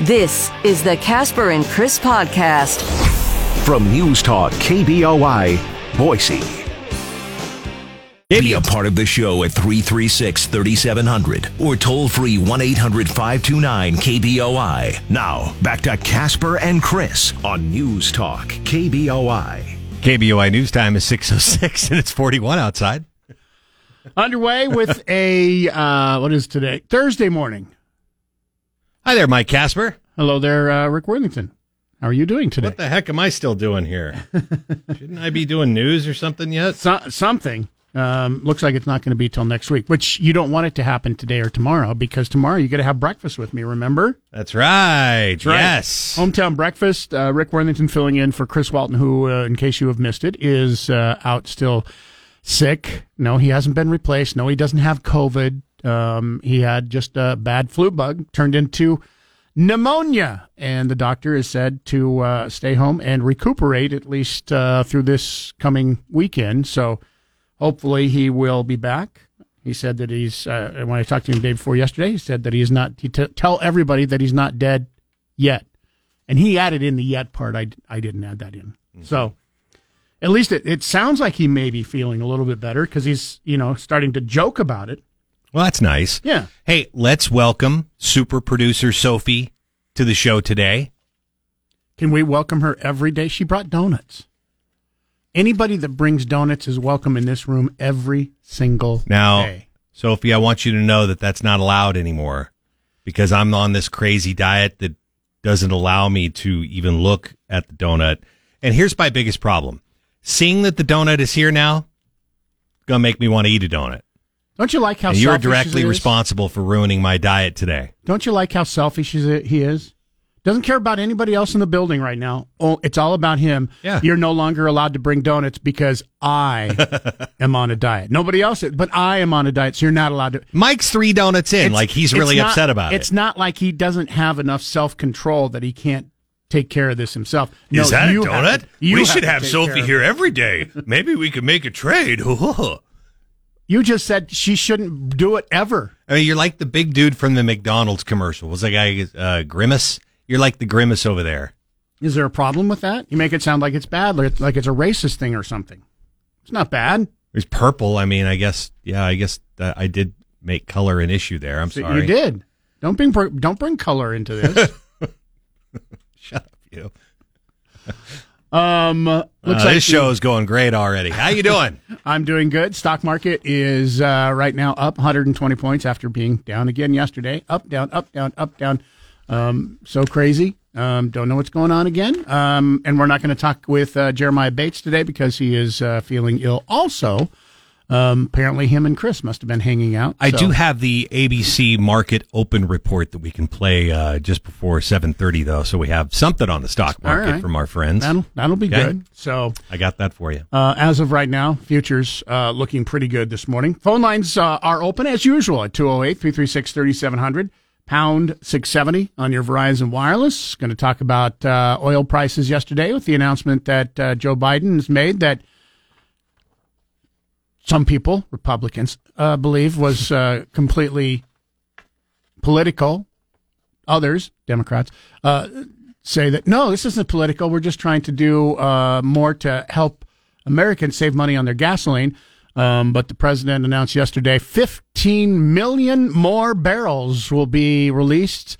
This is the Casper and Chris podcast from News Talk KBOI, Boise. Be a part of the show at 336 3700 or toll free 1 800 529 KBOI. Now, back to Casper and Chris on News Talk KBOI. KBOI News Time is 6.06 and it's 41 outside. Underway with a, uh, what is today? Thursday morning. Hi there, Mike Casper. Hello there, uh, Rick Worthington. How are you doing today? What the heck am I still doing here? Shouldn't I be doing news or something yet? So, something. Um, looks like it's not going to be till next week, which you don't want it to happen today or tomorrow because tomorrow you got to have breakfast with me. Remember? That's right. That's right. Yes. Hometown breakfast. Uh, Rick Worthington filling in for Chris Walton, who, uh, in case you have missed it, is uh, out still sick. No, he hasn't been replaced. No, he doesn't have COVID. Um, he had just a bad flu bug turned into pneumonia, and the doctor has said to uh, stay home and recuperate at least uh, through this coming weekend. So hopefully he will be back. He said that he's. Uh, when I talked to him the day before yesterday, he said that he is not. He t- tell everybody that he's not dead yet, and he added in the yet part. I I didn't add that in. Mm-hmm. So at least it, it sounds like he may be feeling a little bit better because he's you know starting to joke about it. Well, that's nice. Yeah. Hey, let's welcome super producer Sophie to the show today. Can we welcome her every day? She brought donuts. Anybody that brings donuts is welcome in this room every single now, day. Sophie, I want you to know that that's not allowed anymore because I'm on this crazy diet that doesn't allow me to even look at the donut. And here's my biggest problem. Seeing that the donut is here now, gonna make me want to eat a donut. Don't you like how and you're directly responsible for ruining my diet today? Don't you like how selfish he is? Doesn't care about anybody else in the building right now. Oh, it's all about him. Yeah. You're no longer allowed to bring donuts because I am on a diet. Nobody else, is, but I am on a diet, so you're not allowed to. Mike's three donuts in, it's, like he's really not, upset about it's it. It's not like he doesn't have enough self control that he can't take care of this himself. No, Is that a donut? To, we should have, have Sophie here every day. Maybe we could make a trade. You just said she shouldn't do it ever. I mean, you're like the big dude from the McDonald's commercial. Was that guy uh, Grimace? You're like the Grimace over there. Is there a problem with that? You make it sound like it's bad, like, it's a racist thing or something. It's not bad. It's purple. I mean, I guess, yeah, I guess I did make color an issue there. I'm so sorry. You did. Don't bring don't bring color into this. Shut up, you. Um, looks uh, like this show is going great already. How you doing? I'm doing good. Stock market is uh, right now up 120 points after being down again yesterday. Up, down, up, down, up, down. Um, so crazy. Um, don't know what's going on again. Um, and we're not going to talk with uh, Jeremiah Bates today because he is uh, feeling ill. Also, um, apparently, him and Chris must have been hanging out. I so. do have the ABC Market Open report that we can play uh, just before seven thirty, though, so we have something on the stock market right. from our friends. That'll that'll be okay? good. So I got that for you. Uh, as of right now, futures uh, looking pretty good this morning. Phone lines uh, are open as usual at 208-336-3700 pound 670 on your Verizon Wireless. Going to talk about uh, oil prices yesterday with the announcement that uh, Joe Biden has made that some people, Republicans, uh, believe was uh, completely political. Others, Democrats, uh, say that no, this isn't political. We're just trying to do uh, more to help Americans save money on their gasoline. Um, but the president announced yesterday 15 million more barrels will be released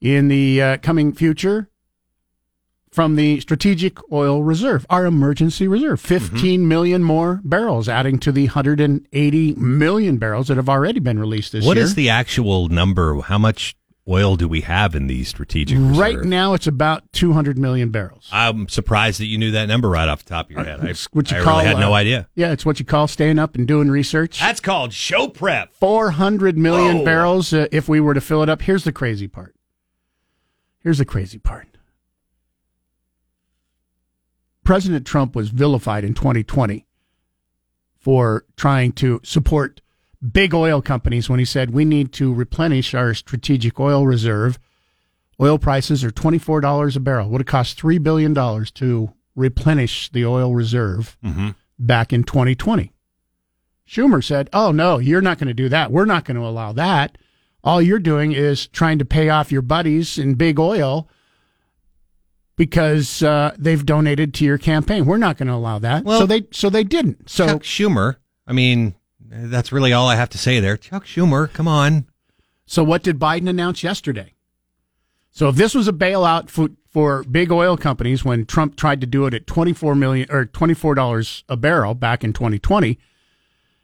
in the uh, coming future from the Strategic Oil Reserve, our emergency reserve. Mm-hmm. fifteen mm-hmm. million more barrels, adding to the 180 million barrels that have already been released this what year. What is the actual number? How much oil do we have in the strategic reserve? Right now, it's about 200 million barrels. I'm surprised that you knew that number right off the top of your head. I, what you I call, really had no uh, idea. Yeah, it's what you call staying up and doing research. That's called show prep. 400 million Whoa. barrels uh, if we were to fill it up. Here's the crazy part. Here's the crazy part. President Trump was vilified in 2020 for trying to support big oil companies when he said we need to replenish our strategic oil reserve. Oil prices are $24 a barrel. Would have cost $3 billion to replenish the oil reserve mm-hmm. back in 2020. Schumer said, Oh, no, you're not going to do that. We're not going to allow that. all you're doing is trying to pay off your buddies in big oil because uh, they've donated to your campaign. We're not going to allow that. Well- so they so they didn't. So Chuck Schumer. I mean, that's really all I have to say there. Chuck Schumer, come on. so what did Biden announce yesterday? So if this was a bailout for, for big oil companies when Trump tried to do it at 24 million or $24 a barrel back in 2020,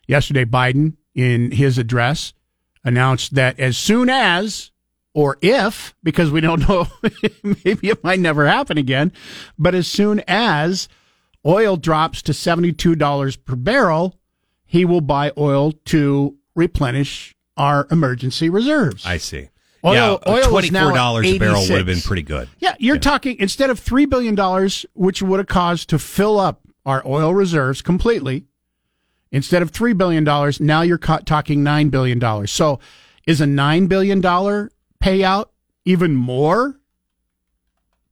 yesterday Biden in his address announced that as soon as or if because we don't know maybe it might never happen again, but as soon as oil drops to $72 per barrel, he will buy oil to replenish our emergency reserves. I see. Oil- yeah, oil is now twenty-four dollars at a barrel would have been pretty good. Yeah, you're talking instead of three billion dollars, which would have caused to fill up our oil reserves completely. Instead of three billion dollars, now you're talking nine billion dollars. So, is a nine billion dollar payout even more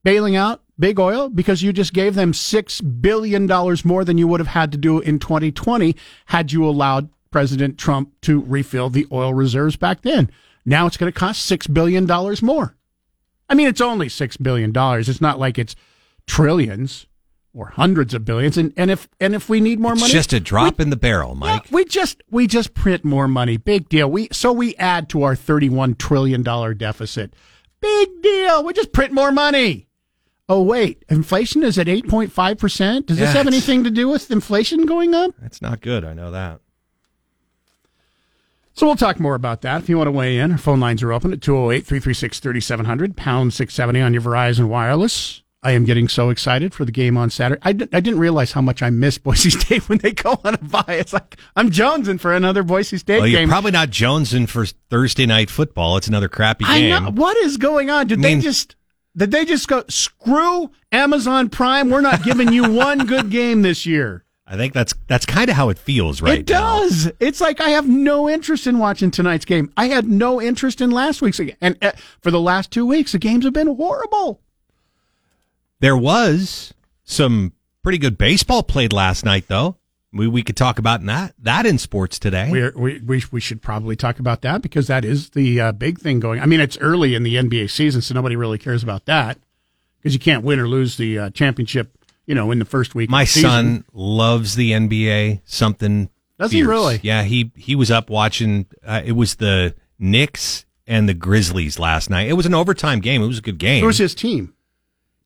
bailing out big oil because you just gave them six billion dollars more than you would have had to do in 2020 had you allowed President Trump to refill the oil reserves back then. Now it's going to cost six billion dollars more. I mean, it's only six billion dollars. It's not like it's trillions or hundreds of billions. And, and if and if we need more It's money, just a drop in the barrel, Mike. we just we just print more money. Big deal. We so we add to our thirty-one trillion dollar deficit. Big deal. We just print more money. Oh wait, inflation is at eight point five percent. Does this have anything to do with inflation going up? That's not good. I know that. So we'll talk more about that. If you want to weigh in, our phone lines are open at 208 336 3700, pound 670 on your Verizon Wireless. I am getting so excited for the game on Saturday. I, I didn't realize how much I miss Boise State when they go on a bye. It's like I'm jonesing for another Boise State Well, you're game. probably not jonesing for Thursday night football. It's another crappy I game. know. What is going on? Did I mean- they just did they just go screw Amazon Prime? We're not giving you one good game this year. I think that's that's kind of how it feels right it now. does. It's like I have no interest in watching tonight's game. I had no interest in last week's game. And uh, for the last two weeks, the games have been horrible. There was some pretty good baseball played last night, though. We we could talk about that that in sports today. We're, we we we should probably talk about that because that is the uh, big thing going. I mean, it's early in the NBA season, so nobody really cares about that because you can't win or lose the uh, championship. You know, in the first week. of My son loves the NBA. Something Does he really? Yeah, he he was up watching. Uh, it was the Knicks and the Grizzlies last night. It was an overtime game. It was a good game. Who was his team?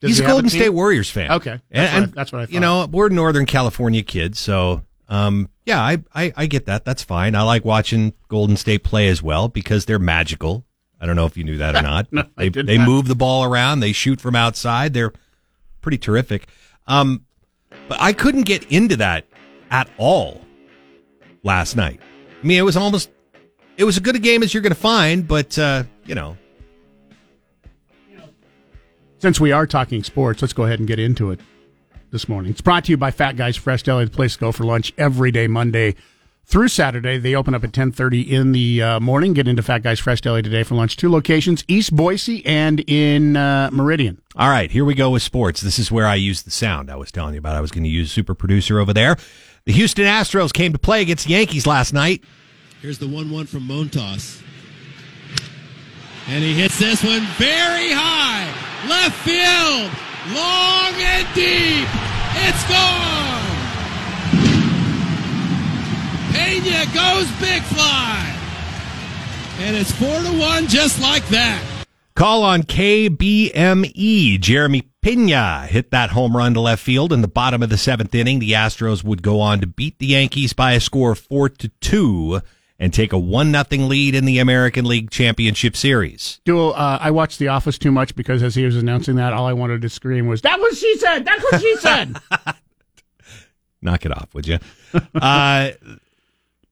Does He's he a Golden? State Warriors fan. Okay. That's and, what I- that's what I You know, we're Northern California kids, so um, yeah, I, I I get that. That's fine. I like watching Golden State play as well because they're magical. I don't know if you knew that or not. No, they they not. move the ball around. They shoot from outside. They're pretty terrific. Um, but I couldn't get into that at all last night. I mean, it was almost it was as good a game as you're going to find, but uh, you know, Since we are talking sports, let's go ahead and get into it this morning. It's brought to you by Fat Guys Fresh Deli, the place to go for lunch every day, Monday through Saturday. They open up at 10.30 in the uh, morning. Get into Fat Guys Fresh Deli today for lunch. Two locations, East Boise and in uh, Meridian. All right, here we go with sports. This is where I use the sound I was telling you about. I was going to use super producer over there. The Houston Astros came to play against the Yankees last night. Here's the 1 1 from Montas. And he hits this one very high. Left field. Long and deep. It's gone. Pena goes big fly. And it's 4 to 1 just like that. Call on KBME. Jeremy Pena hit that home run to left field in the bottom of the seventh inning. The Astros would go on to beat the Yankees by a score of four to two and take a one nothing lead in the American League Championship Series. Duel, uh, I watched The Office too much because as he was announcing that, all I wanted to scream was, "That's what she said! That's what she said!" Knock it off, would you? uh,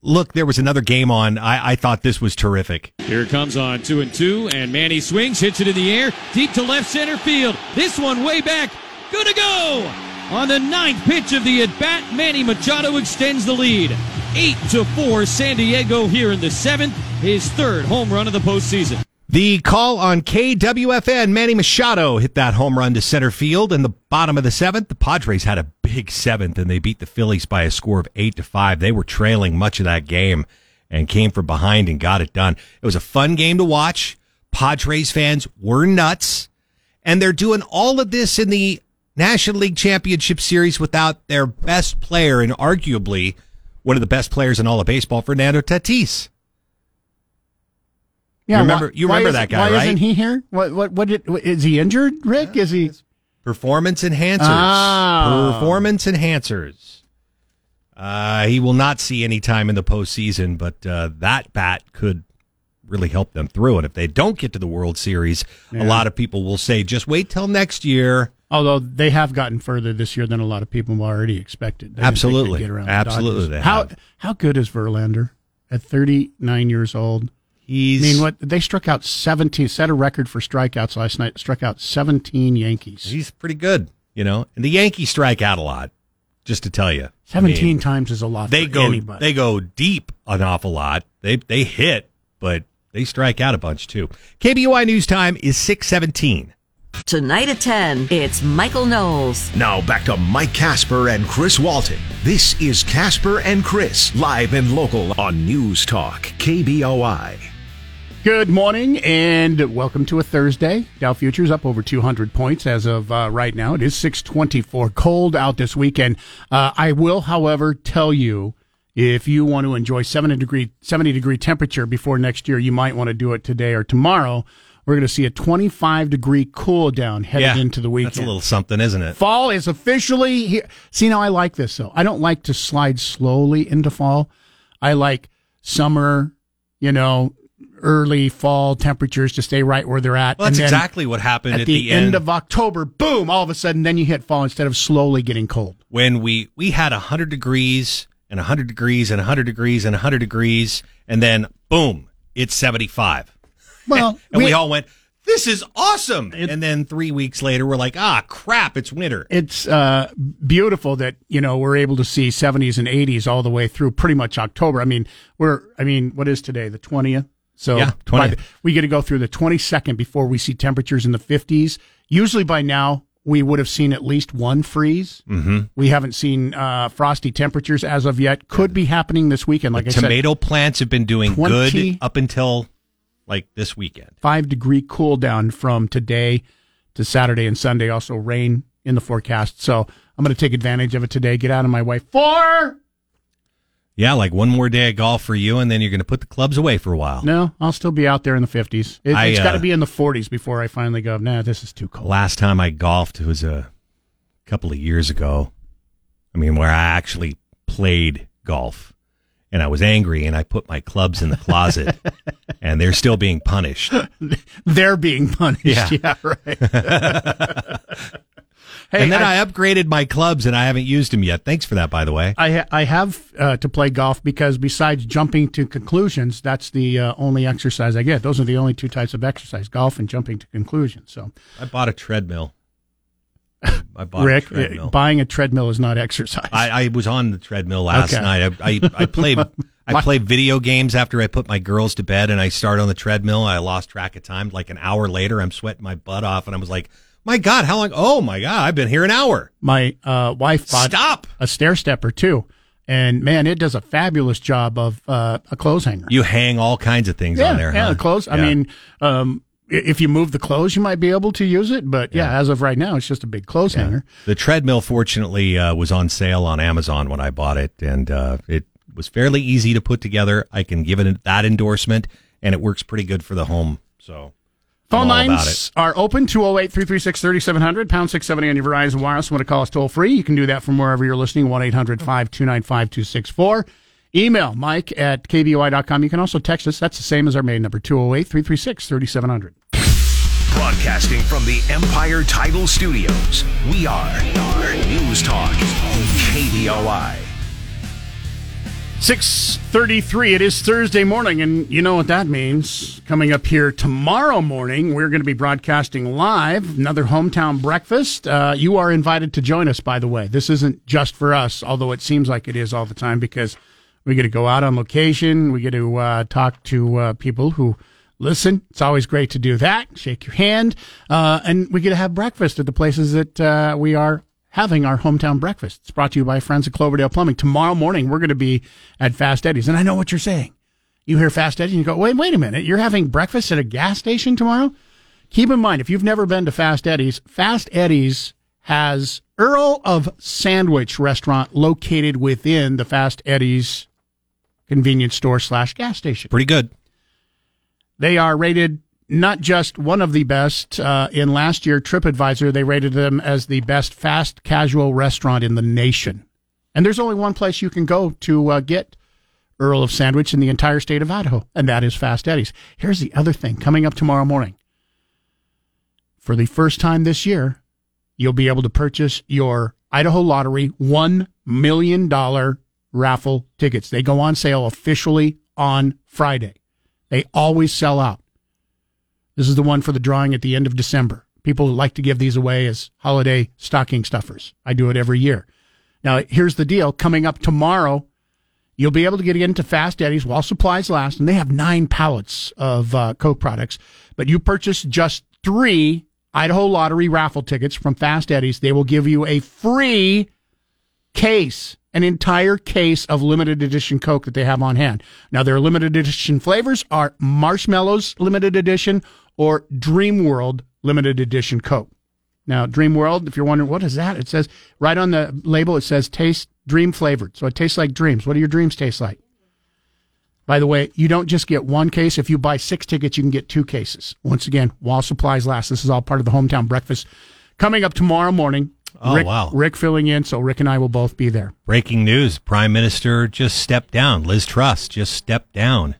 look, there was another game on. I, I thought this was terrific. Here it comes on two and two, and Manny swings, hits it in the air, deep to left center field. This one way back, good to go. On the ninth pitch of the at bat, Manny Machado extends the lead. Eight to four, San Diego here in the seventh, his third home run of the postseason. The call on KWFN, Manny Machado hit that home run to center field in the bottom of the seventh. The Padres had a big seventh and they beat the Phillies by a score of eight to five. They were trailing much of that game. and came from behind and got it done. It was a fun game to watch. Padres fans were nuts. And they're doing all of this in the National League Championship Series without their best player and arguably one of the best players in all of baseball, Fernando Tatis. Yeah, You remember- why- you remember that guy, Why right? isn't he here? What? What? What? Did, is he injured? Rick? Is he? Performance enhancers. Ah. Performance enhancers. Uh, he will not see any time in the postseason, but uh, that bat could really help them through. And if they don't get to the World Series, a lot of people will say, just wait till next year. Although they have gotten further this year than a lot of people already expected. They didn't they'd Absolutely. get around the Absolutely they how how good is Verlander at 39 years old? He's I mean, what they struck out 17, set a record for strikeouts last night. Struck out 17 Yankees. he's pretty good, you know. And the Yankees strike out a lot, just to tell you. I 17 mean, times is a lot. they for go anybody. they go deep an awful lot. They they hit, but they strike out a bunch too. KBOI news time is six seventeen. Tonight at 10, it's Michael Knowles. Now back to Mike Casper and Chris Walton. This is Casper and Chris, live and local on News Talk, KBOI. Good morning and welcome to a Thursday. Dow futures up over 200 points as of uh, right now. It is 624. Cold out this weekend. Uh, I will, however, tell you if you want to enjoy 70 degree 70 degree temperature before next year, you might want to do it today or tomorrow. We're going to see a 25 degree cool down headed into the weekend. That's a little something, isn't it? Fall is officially here. See, now I like this though. I don't like to slide slowly into fall. I like summer, you know, early fall temperatures to stay right where they're at. Well, that's exactly what happened at, at, the, end, of October. Boom! All of a sudden, then you hit fall instead of slowly getting cold. when we we had 100 degrees and 100 degrees and 100 degrees and 100 degrees and then boom it's 75 Well, and we, all went this is awesome and then three weeks later we're like ah crap it's winter it's uh, beautiful that you know we're able to see 70s and 80s all the way through pretty much October. I mean, we're I mean, what is today? The 20th. So Yeah, 20th. the- we get to go through the 22nd before we see temperatures in the 50s. Usually by now we would have seen at least one freeze. Mm-hmm. We haven't seen uh, frosty temperatures as of yet. Could be happening this weekend. Like I said, tomato plants have been doing 20 good up until like this weekend five degree cool down from today to Saturday and Sunday. Also rain in the forecast. So I'm going to take advantage of it today. Get out of my way. Four. yeah like one more day of golf for you and then you're going to put the clubs away for a while No, I'll still be out there in the 50s. It, it's got to uh, be in the 40s before I finally go, nah, this is too cold. last time I golfed was a couple of years ago. I mean, where I actually played golf and I was angry and I put my clubs in the closet and they're still being punished. They're being punished. Yeah. Yeah, right. hey, and then I, I, upgraded my clubs and I haven't used them yet. Thanks for that, by the way. I, ha- I have uh, to play golf because besides jumping to conclusions, that's the uh, only exercise I get. Those are the only two types of exercise golf and jumping to conclusions. So, I bought a treadmill. I bought Rick, a treadmill. buying a treadmill is not exercise. I, I was on the treadmill last Okay. night. I, I, I played I played video games after I put my girls to bed and I start on the treadmill. I lost track of time. Like an hour later, I'm sweating my butt off and I was like, my God, how long? Oh my God, I've been here an hour. My uh, wife bought Stop. a stair stepper too. And man, it does a fabulous job of uh, a clothes hanger. You hang all kinds of things yeah, on there. yeah, huh? the clothes. I mean, um, if you move the clothes, you might be able to use it. But yeah, as of right now, it's just a big clothes hanger. the treadmill fortunately uh, was on sale on Amazon when I bought it, and uh, it was fairly easy to put together. I can give it that endorsement, and it works pretty good for the home. So Phone lines are open 208 336 3700, pound 670 on your Verizon Wireless. Want to call us toll free? You can do that from wherever you're listening, 1 800 529 5264. Email mike at kboi.com. You can also text us. That's the same as our main number, 208 336 3700. Broadcasting from the Empire Title Studios, we are News Talk, KBOI. 633 it is thursday morning and you know what that means coming up here tomorrow morning we're going to be broadcasting live another hometown breakfast uh, you are invited to join us by the way this isn't just for us although it seems like it is all the time because we get to go out on location we get to uh, talk to uh, people who listen it's always great to do that shake your hand uh, and we get to have breakfast at the places that uh, we are having our hometown breakfast. It's brought to you by friends at Cloverdale Plumbing. Tomorrow morning, we're going to be at Fast Eddie's. And I know what you're saying. You hear Fast Eddie's and you go, wait, wait a minute. You're having breakfast at a gas station tomorrow? Keep in mind, if you've never been to Fast Eddie's, Fast Eddie's has Earl of Sandwich restaurant located within the Fast Eddie's convenience store slash gas station. Pretty good. They are rated not just one of the best. Uh, in last year, TripAdvisor, they rated them as the best fast casual restaurant in the nation. And there's only one place you can go to uh, get Earl of Sandwich in the entire state of Idaho, and that is Fast Eddie's. Here's the other thing coming up tomorrow morning. For the first time this year, you'll be able to purchase your Idaho Lottery $1 million raffle tickets. They go on sale officially on Friday. They always sell out. This is the one for the drawing at the end of December. People like to give these away as holiday stocking stuffers. I do it every year. Now, here's the deal. Coming up tomorrow, you'll be able to get into Fast Eddie's while supplies last, and they have nine pallets of uh, Coke products. But you purchase just three Idaho Lottery raffle tickets from Fast Eddie's. They will give you a free case, an entire case of limited edition Coke that they have on hand. Now, their limited edition flavors are Marshmallows limited edition or Dream World limited edition Coke. Now, Dream World, if you're wondering what is that, it says right on the label, it says taste dream flavored. So it tastes like dreams. What do your dreams taste like? By the way, you don't just get one case. If you buy six tickets, you can get two cases. Once again, while supplies last. This is all part of the hometown breakfast coming up tomorrow morning. Oh, Rick, wow. Rick filling in, so Rick and I will both be there. Breaking news Prime Minister just stepped down. Liz Truss just stepped down.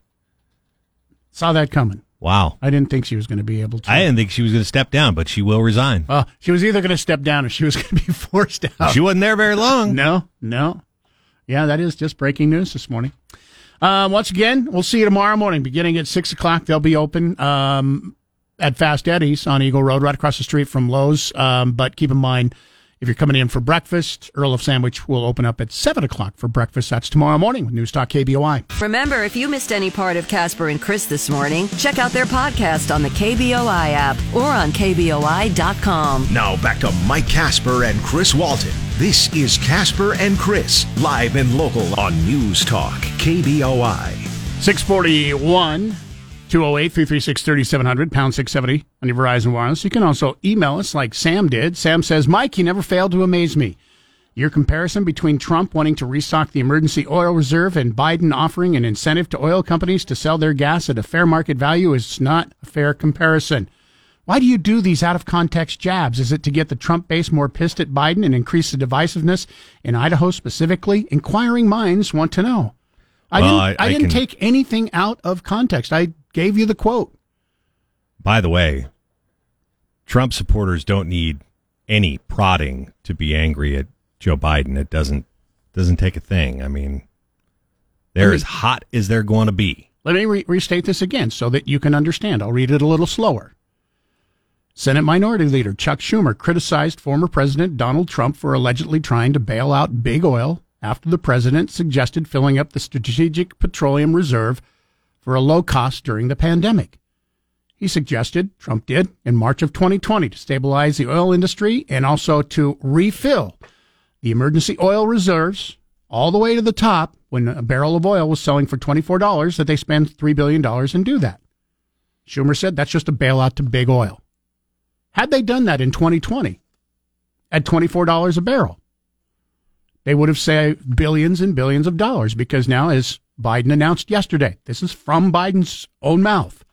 Saw that coming. Wow. I didn't think she was going to be able to. I didn't think she was going to step down, but she will resign. Uh, she was either going to step down or she was going to be forced out. She wasn't there very long. No, no. Yeah, that is just breaking news this morning. Uh, once again, we'll see you tomorrow morning, beginning at six o'clock. They'll be open um, at Fast Eddie's on Eagle Road, right across the street from Lowe's. Um, but keep in mind, if you're coming in for breakfast, Earl of Sandwich will open up at seven o'clock for breakfast. That's tomorrow morning with News Talk KBOI. Remember, if you missed any part of Casper and Chris this morning, check out their podcast on the KBOI app or on KBOI.com. Now back to Mike Casper and Chris Walton. This is Casper and Chris, live and local on News Talk, KBOI. 641 208 336 3700, pound 670 on your Verizon Wireless. You can also email us like Sam did. Sam says, Mike, you never failed to amaze me. Your comparison between Trump wanting to restock the emergency oil reserve and Biden offering an incentive to oil companies to sell their gas at a fair market value is not a fair comparison. Why do you do these out of context jabs? Is it to get the Trump base more pissed at Biden and increase the divisiveness in Idaho specifically? Inquiring minds want to know. I Well, didn't, I- I, I didn't can- take anything out of context. I gave you the quote. By the way, Trump supporters don't need any prodding to be angry at Joe Biden. It doesn't doesn't take a thing. I mean, they're as hot as they're going to be. Let me re- restate this again so that you can understand. I'll read it a little slower. Senate Minority Leader Chuck Schumer criticized former President Donald Trump for allegedly trying to bail out big oil after the president suggested filling up the Strategic Petroleum Reserve for a low cost during the pandemic. He suggested, Trump did, in March of 2020 to stabilize the oil industry and also to refill the emergency oil reserves all the way to the top when a barrel of oil was selling for $24 that they spend $3 billion and do that. Schumer said that's just a bailout to big oil. Had they done that in 2020 at $24 a barrel, they would have saved billions and billions of dollars because now, as Biden announced yesterday, this is from Biden's own mouth.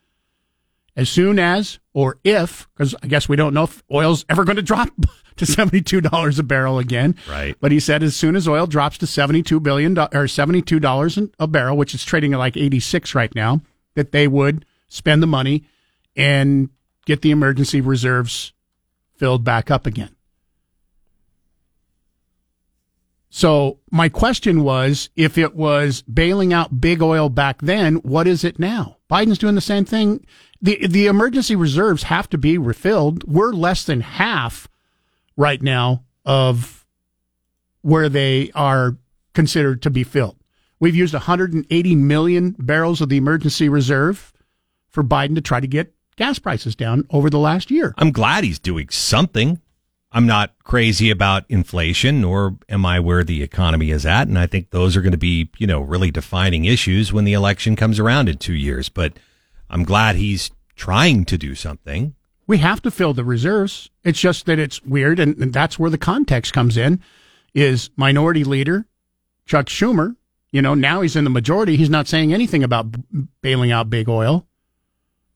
As soon as, or if, because I guess we don't know if oil's ever going to drop to $72 a barrel again. Right. But he said as soon as oil drops to $72 billion or $72 a barrel, which is trading at like 86 right now, that they would spend the money and get the emergency reserves filled back up again. So my question was, if it was bailing out big oil back then, what is it now? Biden's doing the same thing. The, the emergency reserves have to be refilled. We're less than half right now of where they are considered to be filled. We've used 180 million barrels of the emergency reserve for Biden to try to get gas prices down over the last year. I'm glad he's doing something. I'm not crazy about inflation, nor am I where the economy is at. And I think those are going to be, you know, really defining issues when the election comes around in two years. But I'm glad he's trying to do something. We have to fill the reserves. It's just that it's weird, and, and that's where the context comes in. Is Minority Leader Chuck Schumer? You know, now he's in the majority. He's not saying anything about b- bailing out big oil,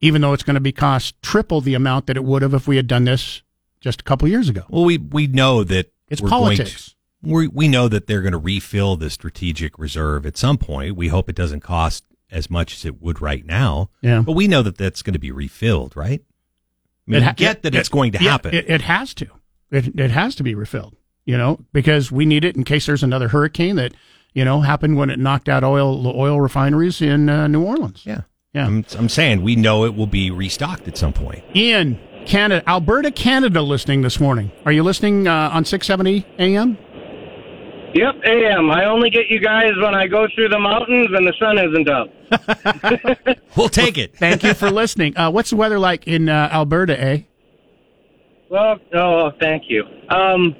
even though it's going to be cost triple the amount that it would have if we had done this just a couple years ago. Well, we we know that It's politics. to- we we know that they're going to refill the strategic reserve at some point. We hope it doesn't cost as much as it would right now. Yeah. but we know that that's going to be refilled, right? I mean, ha- get that it- it's going to yeah, happen. It, it has to. It, it has to be refilled. You know, because we need it in case there's another hurricane that you know happened when it knocked out oil the oil refineries in uh, New Orleans. yeah, Yeah. I'm, I'm saying we know it will be restocked at some point. Ian, Canada, Alberta, Canada, listening this morning. Are you listening uh, on six seventy AM? Yep, AM. I only get you guys when I go through the mountains and the sun isn't up. We'll take it. Thank you for listening. Uh, what's the weather like in uh, Alberta? Eh? Well, oh, thank you. Um,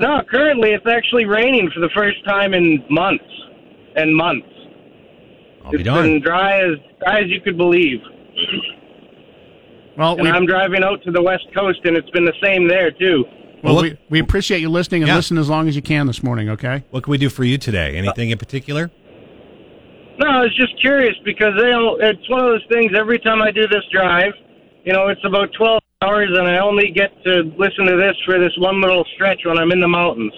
no, currently it's actually raining for the first time in months and months. I'll be It's been dry as dry as you could believe. Well, And we, I'm driving out to the west coast, and it's been the same there too. well, Well, we, we appreciate you listening and Yeah. listen as long as you can this morning. Okay. What can we do for you today? Anything in particular? No, I was just curious because they don't, it's one of those things. Every time I do this drive, you know, it's about twelve hours, and I only get to listen to this for this one little stretch when I'm in the mountains.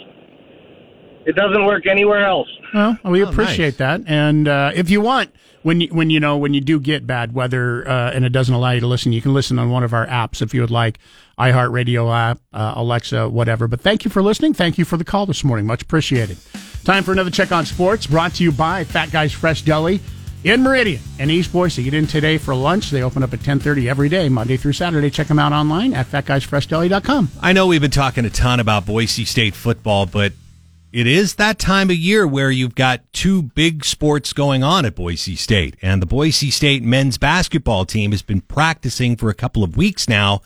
It doesn't work anywhere else. Well, we Oh, appreciate that, and uh, if you want, when you when you know when you do get bad weather uh, and it doesn't allow you to listen, you can listen on one of our apps if you would like, iHeartRadio app, uh, Alexa, whatever. But thank you for listening. Thank you for the call this morning. Much appreciated. Time for another check on sports, brought to you by Fat Guys Fresh Deli in Meridian and East Boise. Get in today for lunch. They open up at ten thirty every day, Monday through Saturday. Check them out online at fatguysfreshdeli.com. I know we've been talking a ton about Boise State football, but it is that time of year where you've got two big sports going on at Boise State. And the Boise State men's basketball team has been practicing for a couple of weeks now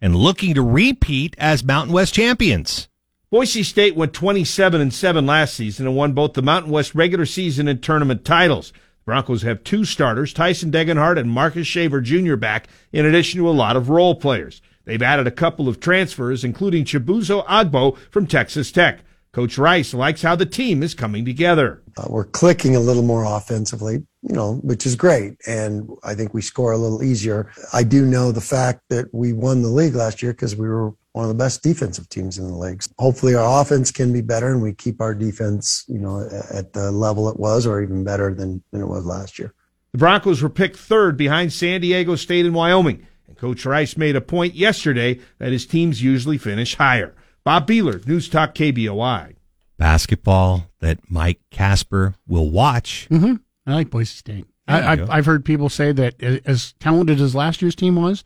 and looking to repeat as Mountain West champions. Boise State went 27 and 7 last season and won both the Mountain West regular season and tournament titles. Broncos have two starters, Tyson Degenhart and Marcus Shaver Jr. back, in addition to a lot of role players. They've added a couple of transfers, including Chibuzo Agbo from Texas Tech. Coach Rice likes how the team is coming together. Uh, we're clicking a little more offensively, you know, which is great. And I think we score a little easier. I do know the fact that we won the league last year because we were one of the best defensive teams in the league. Hopefully our offense can be better and we keep our defense, you know, at the level it was or even better than, than it was last year. The Broncos were picked third behind San Diego State and Wyoming. And Coach Rice made a point yesterday that his teams usually finish higher. Bob Beeler, News Talk KBOI. Basketball that Mike Casper will watch. Mm-hmm. I like Boise State. I, you I've. I've heard people say that as talented as last year's team was,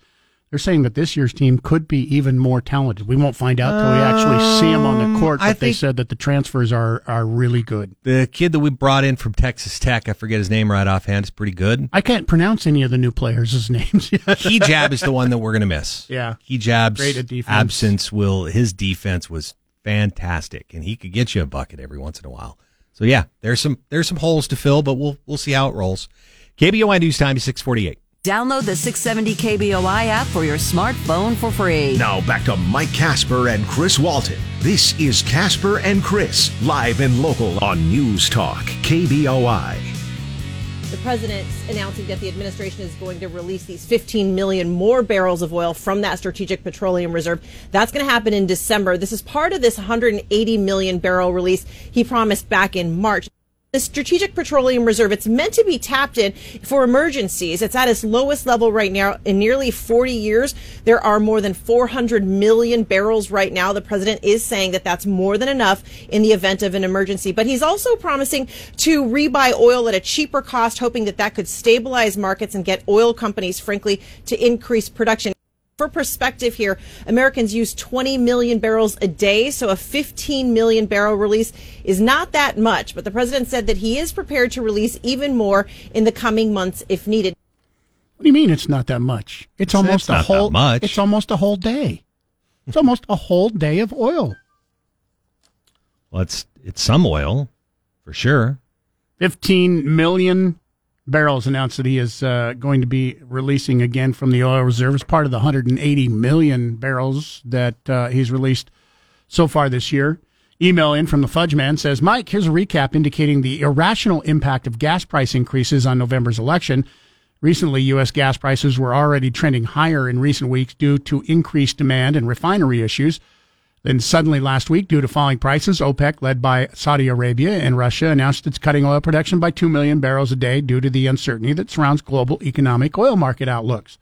they're saying that this year's team could be even more talented. We won't find out till we actually see them on the court. Um, I But they said that the transfers are are really good. The kid that we brought in from Texas Tech, I forget his name right offhand, is pretty good. I can't pronounce any of the new players' names yet. Kigab is the one that we're going to miss. Yeah. Kigab's Great at defense. absence will his defense was fantastic, and he could get you a bucket every once in a while. So yeah, there's some there's some holes to fill, but we'll we'll see how it rolls. KBOI News Time is six forty eight. Download the 670 KBOI app for your smartphone for free. Now back to Mike Casper and Chris Walton. This is Casper and Chris, live and local on News Talk, KBOI. The president's announcing that the administration is going to release these 15 million more barrels of oil from that strategic petroleum reserve. That's going to happen in December. This is part of this 180 million barrel release he promised back in March. The strategic petroleum reserve, it's meant to be tapped in for emergencies. It's at its lowest level right now in nearly 40 years. There are more than 400 million barrels right now. The president is saying that that's more than enough in the event of an emergency. But he's also promising to rebuy oil at a cheaper cost, hoping that that could stabilize markets and get oil companies, frankly, to increase production. For perspective here, Americans use 20 million barrels a day, so a 15 million barrel release is not that much. But the president said that he is prepared to release even more in the coming months if needed. What do you mean it's not that much? It's It's- almost a whole much. It's almost a whole day. It's almost a whole day of oil. Well, it's it's some oil, for sure. 15 million barrels announced that he is uh, going to be releasing again from the oil reserve as part of the 180 million barrels that uh, he's released so far this year. Email in from the Fudge Man says, Mike, here's a recap indicating the irrational impact of gas price increases on November's election. Recently, U.S. gas prices were already trending higher in recent weeks due to increased demand and refinery issues. Then suddenly last week, due to falling prices, OPEC, led by Saudi Arabia and Russia, announced it's cutting oil production by 2 million barrels a day due to the uncertainty that surrounds global economic oil market outlooks.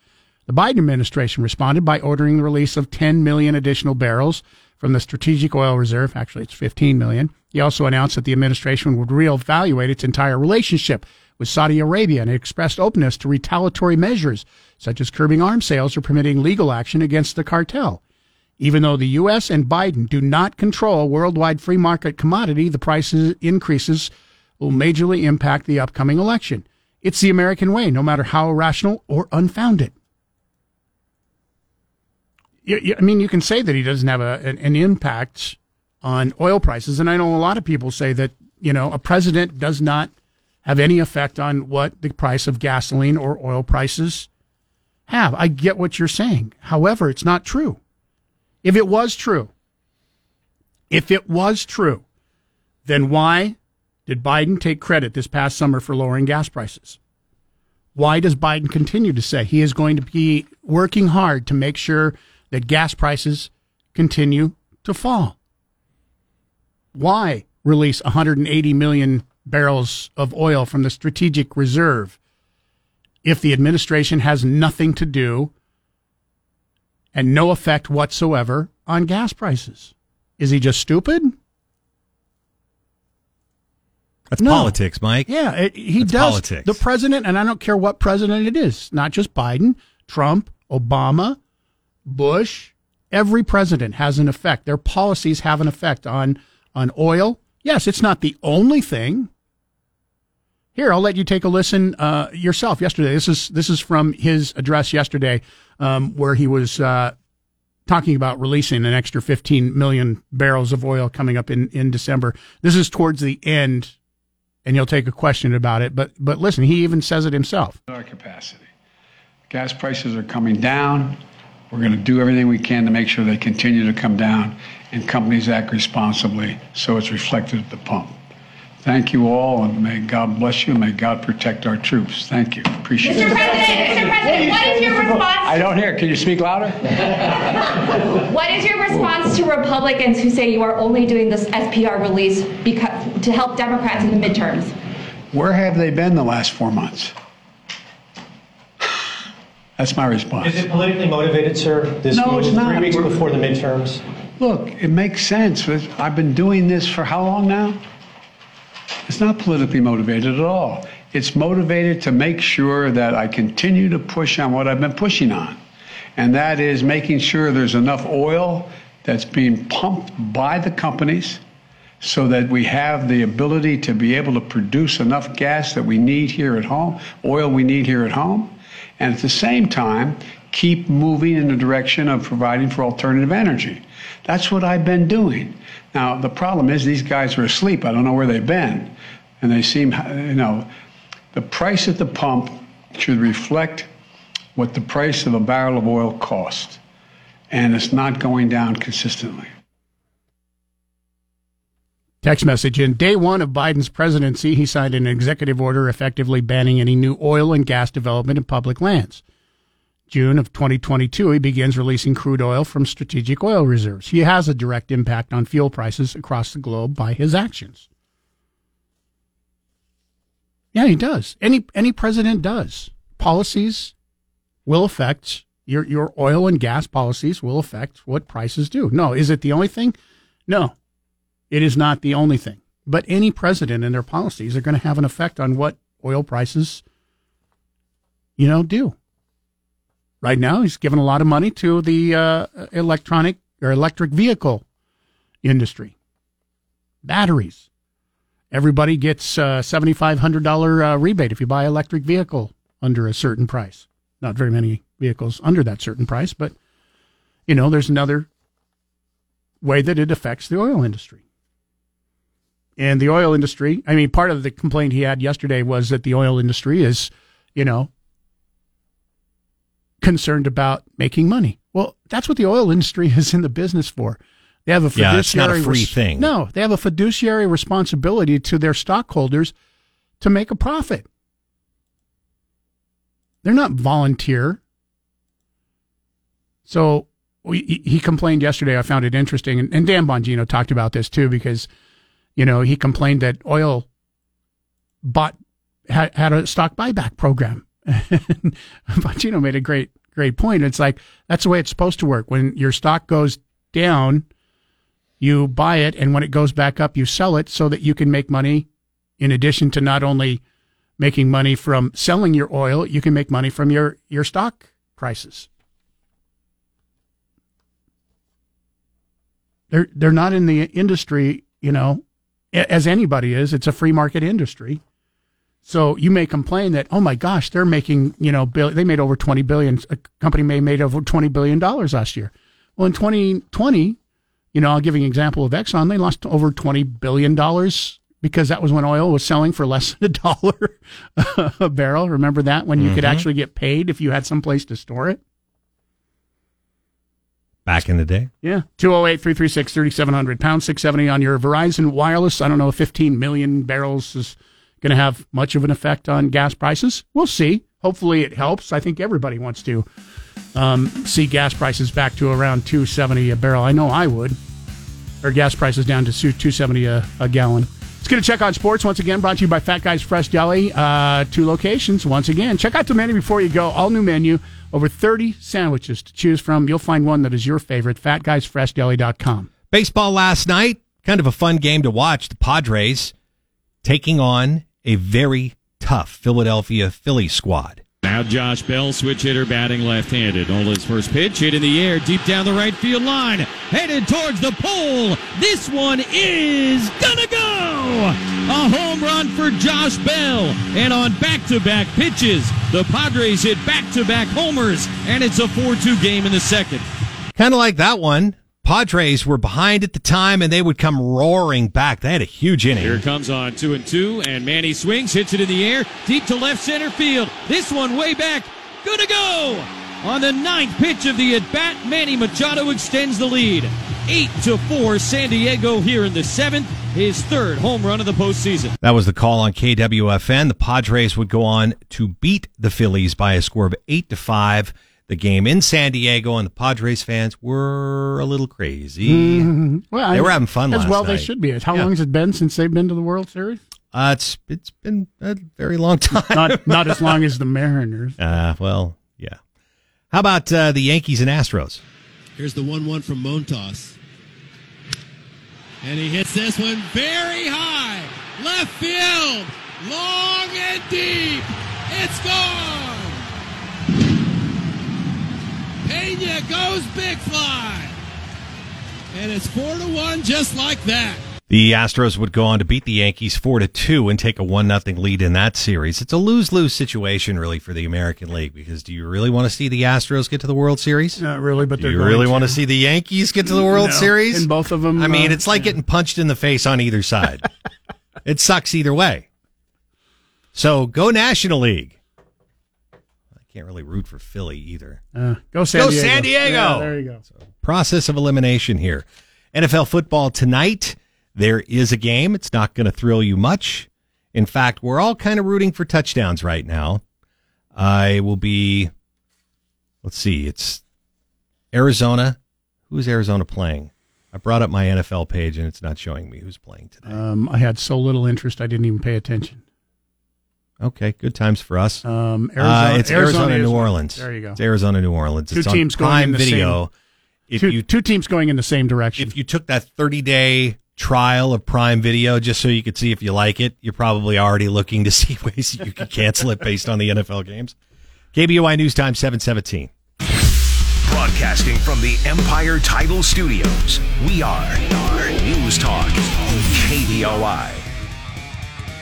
The Biden administration responded by ordering the release of 10 million additional barrels from the Strategic Oil Reserve. Actually, it's 15 million. He also announced that the administration would reevaluate its entire relationship with Saudi Arabia and expressed openness to retaliatory measures, such as curbing arms sales or permitting legal action against the cartel. Even though the U.S. and Biden do not control worldwide free market commodity, the price increases will majorly impact the upcoming election. It's the American way, no matter how irrational or unfounded. I mean, you can say that he doesn't have a, an, an impact on oil prices, and I know a lot of people say that you know a president does not have any effect on what the price of gasoline or oil prices have. I get what you're saying. However, it's not true. If it was true, if it was true, then why did Biden take credit this past summer for lowering gas prices? Why does Biden continue to say he is going to be working hard to make sure that gas prices continue to fall? Why release 180 million barrels of oil from the strategic reserve if the administration has nothing to do and no effect whatsoever on gas prices. Is he just stupid? That's no. politics, Mike. Yeah, it, he That's does. Politics. The president, and I don't care what president it is, not just Biden, Trump, Obama, Bush, every president has an effect. Their policies have an effect on on oil. Yes, it's not the only thing. Here, I'll let you take a listen uh, yourself. Yesterday, this is this is from his address yesterday um, where he was uh, talking about releasing an extra 15 million barrels of oil coming up in, in December. This is towards the end, and you'll take a question about it. But but listen, he even says it himself. Our capacity, gas prices are coming down. We're going to do everything we can to make sure they continue to come down, and companies act responsibly so it's reflected at the pump. Thank you all, and may God bless you, may God protect our troops. Thank you. Appreciate Mr. it. President, Mr. President, what is your response? I don't hear. Can you speak louder? What is your response to Republicans who say you are only doing this SPR release because, to help Democrats in the midterms? Where have they been the last four months? That's my response. Is it politically motivated, sir? This No, it's not. Three weeks before the midterms. Look, it makes sense. I've been doing this for how long now? It's not politically motivated at all. It's motivated to make sure that I continue to push on what I've been pushing on. And that is making sure there's enough oil that's being pumped by the companies so that we have the ability to be able to produce enough gas that we need here at home, oil we need here at home, and at the same time, keep moving in the direction of providing for alternative energy. That's what I've been doing. Now, the problem is these guys are asleep. I don't know where they've been. And they seem, you know, the price at the pump should reflect what the price of a barrel of oil costs. And it's not going down consistently. Text message In day one of Biden's presidency, he signed an executive order effectively banning any new oil and gas development in public lands. June of 2022, he begins releasing crude oil from strategic oil reserves. He has a direct impact on fuel prices across the globe by his actions. Yeah, he does. Any any president does. Policies will affect your your oil and gas policies will affect what prices do. No, is it the only thing? No. It is not the only thing. But any president and their policies are going to have an effect on what oil prices you know do. Right now, he's given a lot of money to the uh, electronic or electric vehicle industry. Batteries. Everybody gets a $7,500 uh, rebate if you buy electric vehicle under a certain price. Not very many vehicles under that certain price, but you know, there's another way that it affects the oil industry. And the oil industry, I mean, part of the complaint he had yesterday was that the oil industry is, you know, concerned about making money. Well, that's what the oil industry is in the business for. They have a fiduciary Yeah, it's not a free res- thing. No, they have a fiduciary responsibility to their stockholders to make a profit. They're not volunteer. So we, he- complained yesterday. I found it interesting, and, and Dan Bongino talked about this too because, you know, he complained that oil bought had, had a stock buyback program. Bongino made a great great point. It's like that's the way it's supposed to work. When your stock goes down, you buy it, and when it goes back up, you sell it so that you can make money. In addition to not only making money from selling your oil, you can make money from your your stock prices. They're they're not in the industry, you know, as anybody is. It's a free market industry. So you may complain that, oh my gosh, they're making, you know, bill- they made over 20 billion. A company may made over 20 billion dollars last year. Well, in 2020, you know, I'll give you an example of Exxon. They lost over 20 billion dollars because that was when oil was selling for less than a dollar a barrel. Remember that when you could Mhm. actually get paid if you had some place to store it? Back in the day. Yeah. 208 336 3700, pound 670 on your Verizon Wireless. I don't know if 15 million barrels is going to have much of an effect on gas prices. We'll see. Hopefully it helps. I think everybody wants to um, see gas prices back to around 270 a barrel. I know I would. Or gas prices down to 270 a, a gallon. Let's get a check on sports once again. Brought to you by Fat Guys Fresh Deli. Uh, two locations once again. Check out the menu before you go. All new menu. Over 30 sandwiches to choose from. You'll find one that is your favorite. FatGuysFreshDeli.com. Baseball last night, kind of a fun game to watch. The Padres taking on a very tough Philadelphia Phillies squad. Now Josh Bell, switch hitter, batting left-handed. Nola's first pitch, hit in the air, deep down the right field line, headed towards the pole. This one is gonna go! A home run for Josh Bell. And on back-to-back pitches, the Padres hit back-to-back homers, and it's a 4-2 game in the second. Kind of like that one. Padres were behind at the time and they would come roaring back. They had a huge inning. Here comes on two and two, and Manny swings, hits it in the air, deep to left center field. This one way back, good to go. On the ninth pitch of the at bat, Manny Machado extends the lead. Eight to four, San Diego here in the seventh, his third home run of the postseason. That was the call on KWFN. The Padres would go on to beat the Phillies by a score of eight to five. The game in San Diego, and the Padres fans were a little crazy. Mhm. Well, they I- were having fun as last well. night. They should be. How Yeah. long has it been since they've been to the World Series? Uh, it's it's been a very long time. not not as long as the Mariners. Uh, well, yeah. How about uh, the Yankees and Astros? Here's the 1 1 from Montas. And he hits this one very high. Left field. Long and deep. It's gone. Pena goes big fly. And it's 4 to 1 just like that. The Astros would go on to beat the Yankees four to two and take a one nothing lead in that series. It's a lose lose situation, really, for the American League. Because do you really want to see the Astros get to the World Series? Not really, but Do they're you really to. want to see the Yankees get to the World No. Series? And both of them. I mean, uh, it's like getting punched in the face on either side. it sucks either way. So go National League. Can't really root for Philly either. Uh, go San go Diego. San Diego. Yeah, there you go. Process of elimination here. NFL football tonight. There is a game. It's not going to thrill you much. In fact, we're all kind of rooting for touchdowns right now. I will be, let's see, it's Arizona. Who's Arizona playing? I brought up my NFL page and it's not showing me who's playing today. Um, I had so little interest, I didn't even pay attention. Okay, good times for us. Um, Uh, it's Arizona Arizona, New one. Orleans. There you go. It's Arizona, New Orleans. Two it's on teams going in the same- Video. if two, you two teams going in the same direction. if you took that 30 day trial of Prime Video just so you could see if you like it, you're probably already looking to see ways you could cancel it based on the NFL games. KBOI News Time 717. Broadcasting from the Empire Title Studios, we are News Talk, KBOI.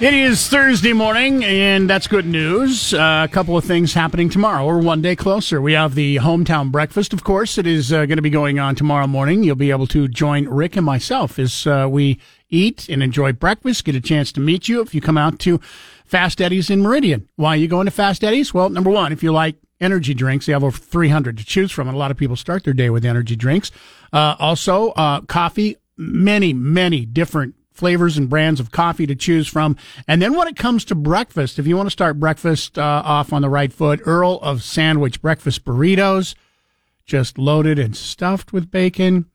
It is Thursday morning, and that's good news. Uh, a couple of things happening tomorrow. We're one day closer. We have the hometown breakfast, of course. It is uh, going to be going on tomorrow morning. You'll be able to join Rick and myself as uh, we eat and enjoy breakfast, get a chance to meet you if you come out to Fast Eddie's in Meridian. Why are you going to Fast Eddie's? Well, number one, if you like energy drinks, they have over 300 to choose from, and a lot of people start their day with energy drinks. Uh, also, uh, coffee, many, many different flavors and brands of coffee to choose from. And then when it comes to breakfast, if you want to start breakfast uh, off on the right foot, Earl of Sandwich breakfast burritos, just loaded and stuffed with bacon.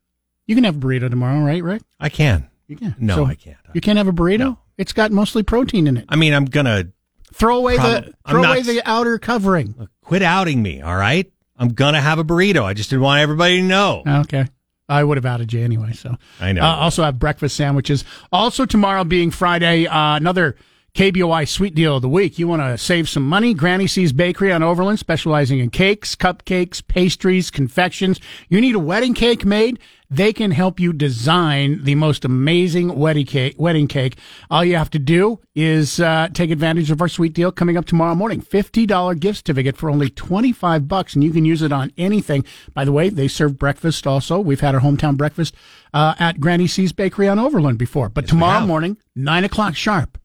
You can have a burrito tomorrow, right, Rick? I can. You can. No, So I can't. You can't have a burrito? It's got mostly protein in it. I mean, I'm gonna Throw away Prob- the throw not away the outer covering. quit outing me. All right, I'm gonna have a burrito. I just didn't want everybody to know. Okay. I would have outed you anyway. So I know. Uh, also have breakfast sandwiches. Also tomorrow being Friday, uh, another KBOI sweet deal of the week. You want to save some money? Granny C's Bakery on Overland, specializing in cakes, cupcakes, pastries, confections. You need a wedding cake made? They can help you design the most amazing wedding cake. Wedding cake. All you have to do is uh, take advantage of our sweet deal coming up tomorrow morning. Fifty dollar gift certificate for only twenty five bucks, and you can use it on anything. By the way, they serve breakfast also. We've had our hometown breakfast uh, at Granny C's Bakery on Overland before. But tomorrow morning, nine o'clock sharp.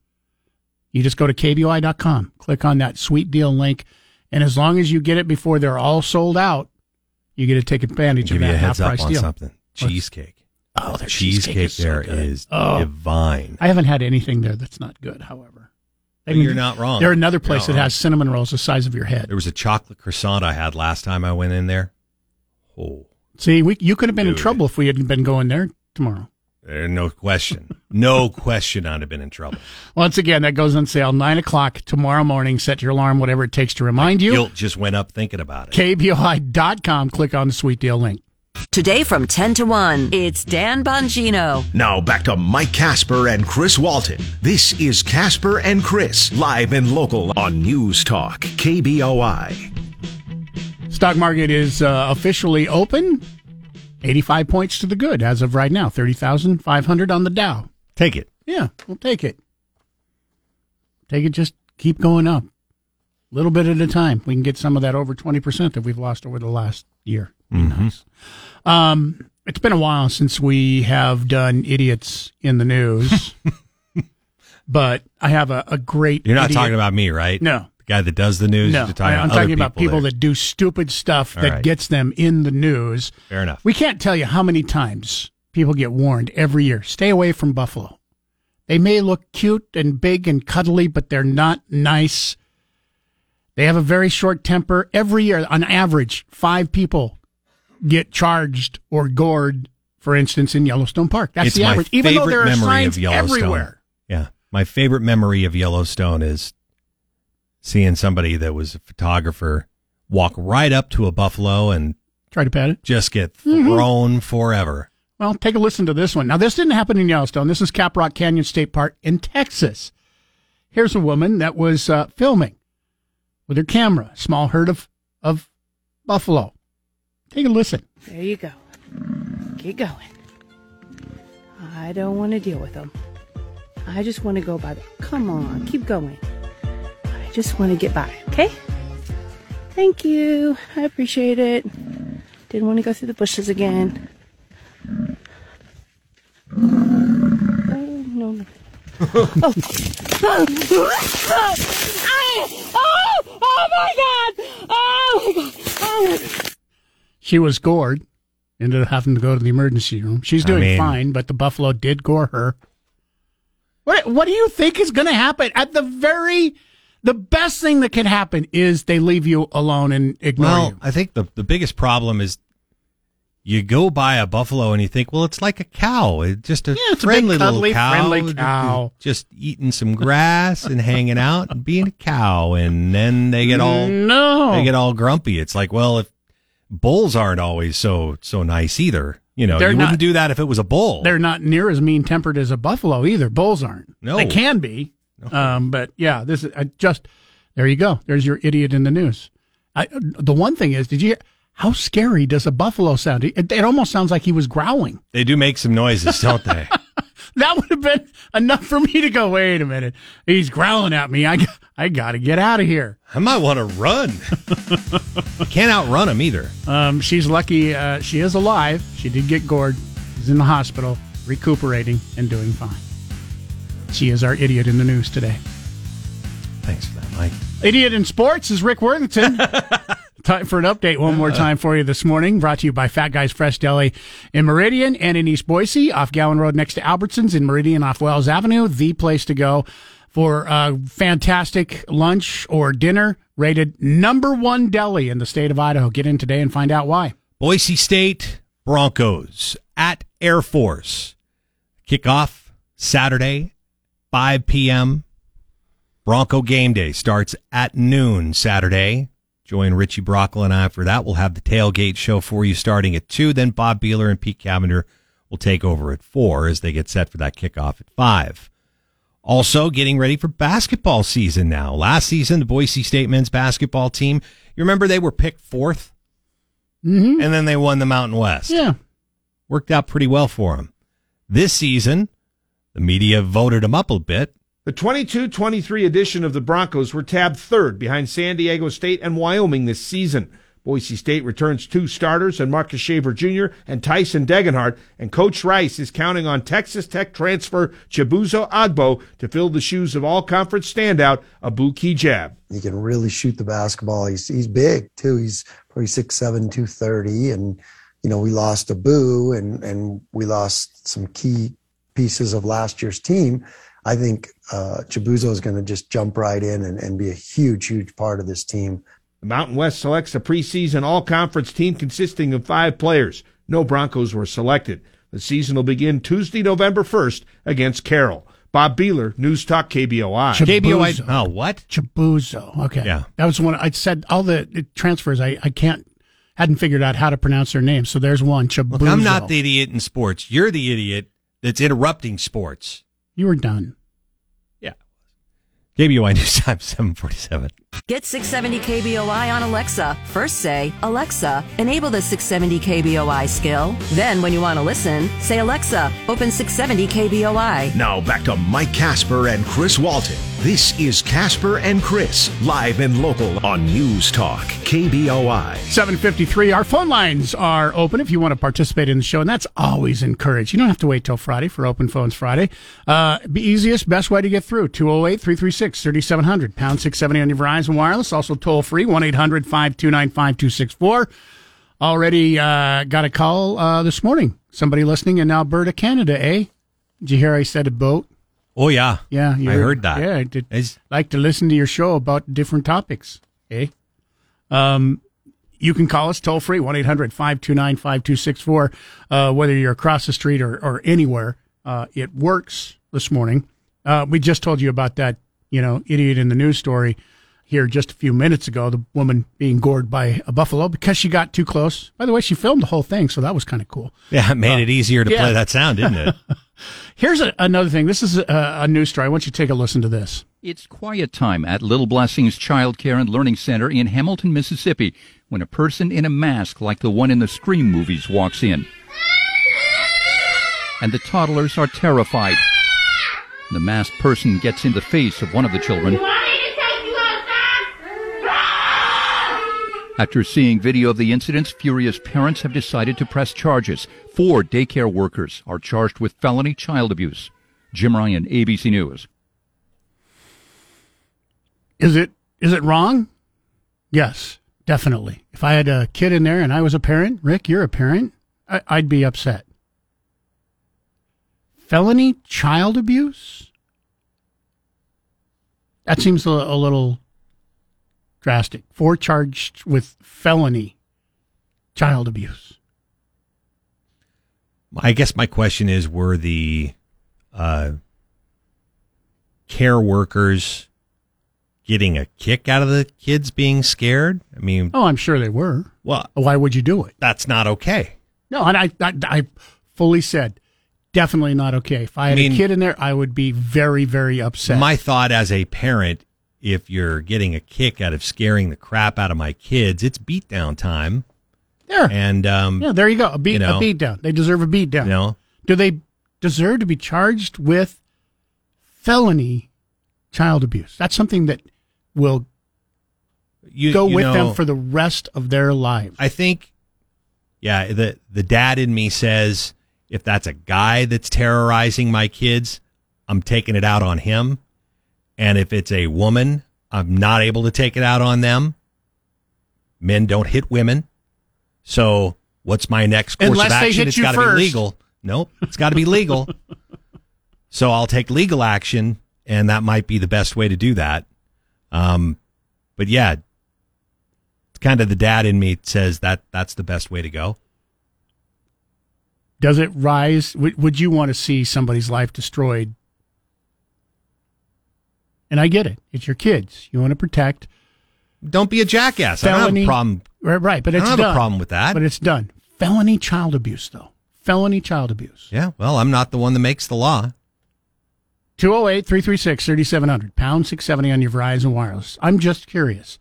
You just go to kboi.com, click on that sweet deal link, and as long as you get it before they're all sold out, you get to take advantage Give of you that a heads up price on deal. something. Cheesecake. Oh, their cheesecake, cheesecake is so there good. is Oh. divine. I haven't had anything there that's not good. However, I But you're not wrong. They're another place that wrong. has cinnamon rolls the size of your head. There was a chocolate croissant I had last time I went in there. Oh, See, we, you could have been in trouble if we hadn't been going there tomorrow. there, no question. no question I'd have been in trouble. Once again, that goes on sale nine o'clock tomorrow morning. Set your alarm, whatever it takes to remind you. Guilt just went up thinking about it. KBOI.com. Click on the sweet deal link. Today from 10 to 1, it's Dan Bongino. Now back to Mike Casper and Chris Walton. This is Casper and Chris, live and local on News Talk, KBOI. Stock market is uh, officially open. 85 points to the good as of right now. 30,500 on the Dow. Take it. Yeah, we'll take it. Take it, just keep going up. A little bit at a time. We can get some of that over 20% that we've lost over the last year. Nice. Um, it's been a while since we have done idiots in the news. but I have a, a great You're not idiot- talking about me, right? No. The guy that does the news? No, talking I- I'm talking about people that do stupid stuff All that right. gets them in the news. Fair enough. We can't tell you how many times people get warned every year stay away from buffalo. They may look cute and big and cuddly, but they're not nice. They have a very short temper. Every year, on average, five people get charged or gored, for instance, in Yellowstone Park. That's it's the average. Even though there are signs of Yellowstone. everywhere. Yeah. My favorite memory of Yellowstone is seeing somebody that was a photographer walk right up to a buffalo and Try to pat it. just get Mhm. thrown forever. Well, take a listen to this one. Now, this didn't happen in Yellowstone. This is Caprock Canyon State Park in Texas. Here's a woman that was uh, filming with her camera, small herd of, of buffalo. Take a listen. There you go. Keep going. I don't want to deal with them. I just want to go by. The, come on, keep going. I just want to get by, okay? Thank you. I appreciate it. Didn't want to go through the bushes again. Oh, no, no. oh. oh, oh my God! Oh my God! Oh my God! She was gored, ended up having to go to the emergency room. She's I doing mean- fine, but the buffalo did gore her. What, what do you think is going to happen? At the very, the best thing that can happen is they leave you alone and ignore Well, you. I think the the biggest problem is you go by a buffalo and you think, well, it's like a cow. It's just a a big, friendly cuddly, little cow, friendly cow. just eating some grass and hanging out and being a cow. And then they get all No. they get all grumpy. It's like, well, if bulls aren't always so so nice either, you know, They're you not- wouldn't do that if it was a bull. They're not near as mean tempered as a buffalo either. Bulls aren't. No. they can be. Um, but yeah, this is I just there. You go. There's your idiot in the news. I, the one thing is, did you? How scary does a buffalo sound? It, it almost sounds like he was growling. They do make some noises, don't they? that would have been enough for me to go. Wait a minute, he's growling at me. I I got to get out of here. I might want to run. Can't outrun him either. Um, she's lucky. Uh, she is alive. She did get gored. She's in the hospital, recuperating and doing fine. She is our idiot in the news today. Thanks for that, Mike. Idiot in sports is Rick Worthington. time for an update one more time for you this morning. Brought to you by Fat Guys Fresh Deli in Meridian and in East Boise, off Gowen Road next to Albertsons in Meridian off Wells Avenue. The place to go for a fantastic lunch or dinner. Rated number one deli in the state of Idaho. Get in today and find out why. Boise State Broncos at Air Force. Kickoff Saturday, 5 p.m. Bronco game day starts at noon Saturday. Join Richie Brockel and I for that. We'll have the tailgate show for you starting at 2. Then Bob Behler and Pete Cavender will take over at 4 as they get set for that kickoff at 5. Also, getting ready for basketball season now. Last season, the Boise State men's basketball team, you remember they were picked 4th? Mm-hmm. And then they won the Mountain West. Yeah. Worked out pretty well for them. This season, the media voted them up a bit. The 22 23 edition of the Broncos were tabbed third behind San Diego State and Wyoming this season. Boise State returns two starters and Marcus Shaver Jr. and Tyson Degenhart, and Coach Rice is counting on Texas Tech transfer Chibuzo Agbo to fill the shoes of all conference standout Abu Kigab. He can really shoot the basketball. He's he's big too. He's probably six seven, two thirty, and you know we lost Abu and and we lost some key pieces of last year's team. I think uh, Chibuzo is going to just jump right in and, and be a huge, huge part of this team. The Mountain West selects a preseason all conference team consisting of five players. No Broncos were selected. The season will begin Tuesday, November 1st against Carroll. Bob Behler, News Talk KBOI. Chibuzo. Oh, what? Chibuzo. Okay. Yeah. That was one I said all the transfers I, I can't hadn't figured out how to pronounce their name. So there's one. Chibuzo. Look, I'm not the idiot in sports. You're the idiot that's interrupting sports. You were done. Yeah. KBOI News Time 747. Get 670 KBOI on Alexa. First say, Alexa, enable the 670 KBOI skill. Then, when you want to listen, say, Alexa, open 670 KBOI. Now back to Mike Casper and Chris Walton. This is Casper and Chris, live and local on News Talk, KBOI. 753. Our phone lines are open if you want to participate in the show, and that's always encouraged. You don't have to wait till Friday for Open Phones Friday. Uh, the easiest, best way to get through 208 336 3700, pound 670 on your Verizon Wireless, also toll free 1 800 529 5264. Already uh, got a call uh, this morning. Somebody listening in Alberta, Canada, eh? Did you hear I said a boat? Oh, yeah. Yeah, you I heard that. Yeah, I did like to listen to your show about different topics. Eh? Um, you can call us toll free, 1 800 529 5264. Uh, Whether you're across the street or, or anywhere, uh, it works this morning. Uh, we just told you about that, you know, idiot in the news story here just a few minutes ago. The woman being gored by a buffalo because she got too close. By the way, she filmed the whole thing, so that was kind of cool. Yeah, it made it uh, easier to yeah. play that sound, didn't it? Here's a, another thing. This is a, a news story. I want you to take a listen to this. It's quiet time at Little Blessings Child Care and Learning Center in Hamilton, Mississippi, when a person in a mask like the one in the Scream movies walks in. And the toddlers are terrified. The masked person gets in the face of one of the children. After seeing video of the incidents, furious parents have decided to press charges. Four daycare workers are charged with felony child abuse. Jim Ryan, ABC News. Is it is it wrong? Yes, definitely. If I had a kid in there and I was a parent, Rick, you're a parent, I, I'd be upset. Felony child abuse? That seems a, a little drastic. Four charged with felony child abuse. I guess my question is were the uh, care workers getting a kick out of the kids being scared? I mean, Oh, I'm sure they were. well, Why would you do it? that's not okay. No, and I, I, I fully said, definitely not okay. If I had I mean- a kid in there, I would be very, very upset. My thought as a parent, if you're getting a kick out of scaring the crap out of my kids, it's beat down time. There. And um, yeah, there you go. A beat, you know, a beat down. They deserve a beat down. you know, Do they deserve to be charged with felony child abuse. That's something that will You, go you with know, them for the rest of their lives. I think, yeah, the the dad in me says if that's a guy that's terrorizing my kids, I'm taking it out on him, and if it's a woman, I'm not able to take it out on them. Men don't hit women, so what's my next course Unless of action? It's got to be legal. Nope, it's got to be legal. so I'll take legal action, and that might be the best way to do that. Um, but yeah, it's kind of the dad in me says that that's the best way to go. Does it rise? Would you want to see somebody's life destroyed? And I get it. It's your kids. You want to protect. Don't be a jackass. I don't have a problem. Right, right, but I it's don't have a problem with that. But it's done. Felony child abuse, though. Felony child abuse. Yeah, well, I'm not the one that makes the law. 208 336 3700, pound 670 on your Verizon Wireless. I'm just curious.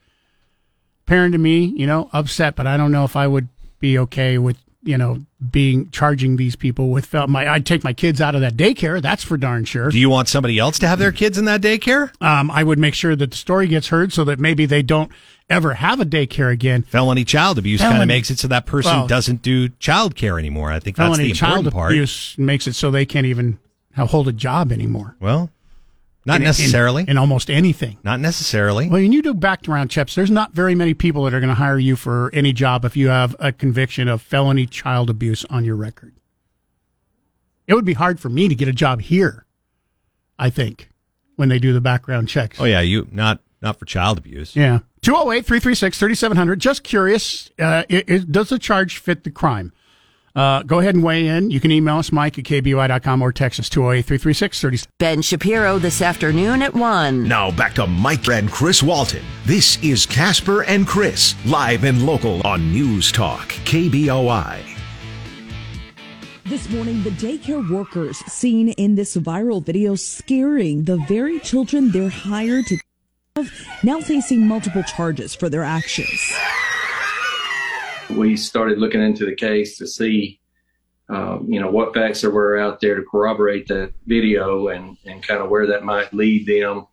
Parent to me, you know, upset, but I don't know if I would be okay with, you know, being charging these people with my. I'd take my kids out of that daycare. That's for darn sure. Do you want somebody else to have their kids in that daycare? Um, I would make sure that the story gets heard so that maybe they don't ever have a daycare again. Felony child abuse kind of makes it so that person Well- doesn't do child care anymore. I think that's Felony the child important part. abuse makes it so they can't even hold a job anymore. Well, not In- in- necessarily. In, almost anything. Not necessarily. Well, when you do background checks, there's not very many people that are going to hire you for any job if you have a conviction of felony child abuse on your record. It would be hard for me to get a job here, I think, when they do the background checks. Oh yeah, you not not for child abuse. Yeah. 208 336 3700. Just curious, uh, i i- does the charge fit the crime? Uh, go ahead and weigh in. You can email us, Mike at KBOI.com or text us 208 336 3700. Ben Shapiro this afternoon at 1. Now back to Mike and Chris Walton. This is Casper and Chris, live and local on News Talk, KBOI. This morning, the daycare workers seen in this viral video scaring the very children they're hired to of, now facing multiple charges for their actions. We started looking into the case to see, um, you know, what facts there were out there to corroborate that video and, and kind of where that might lead them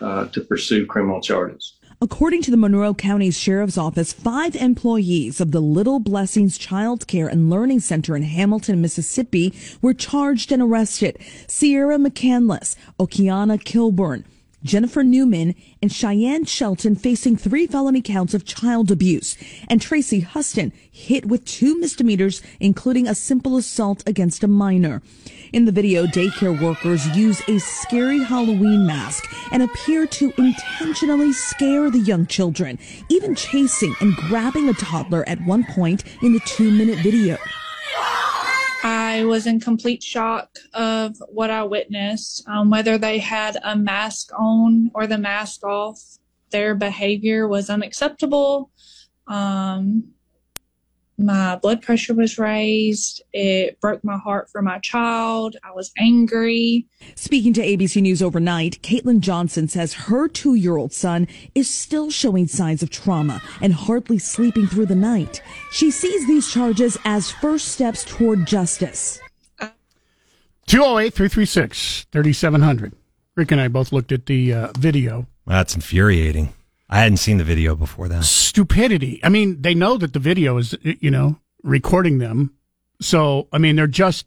uh, to pursue criminal charges. According to the Monroe County Sheriff's Office, five employees of the Little Blessings Child Care and Learning Center in Hamilton, Mississippi were charged and arrested. Sierra McCandless, Okiana Kilburn, Jennifer Newman, and Cheyenne Shelton facing three felony counts of child abuse, and Tracy Huston hit with two misdemeanors, including a simple assault against a minor. In the video, daycare workers use a scary Halloween mask and appear to intentionally scare the young children, even chasing and grabbing a toddler at one point in the two minute video. I was in complete shock of what I witnessed. Um, whether they had a mask on or the mask off, their behavior was unacceptable. Um, my blood pressure was raised. It broke my heart for my child. I was angry. Speaking to ABC News overnight, Caitlin Johnson says her two year old son is still showing signs of trauma and hardly sleeping through the night. She sees these charges as first steps toward justice. 208 336 3700. Rick and I both looked at the uh, video. That's infuriating. I hadn't seen the video before that. Stupidity. I mean, they know that the video is, you know, recording them. So, I mean, they're just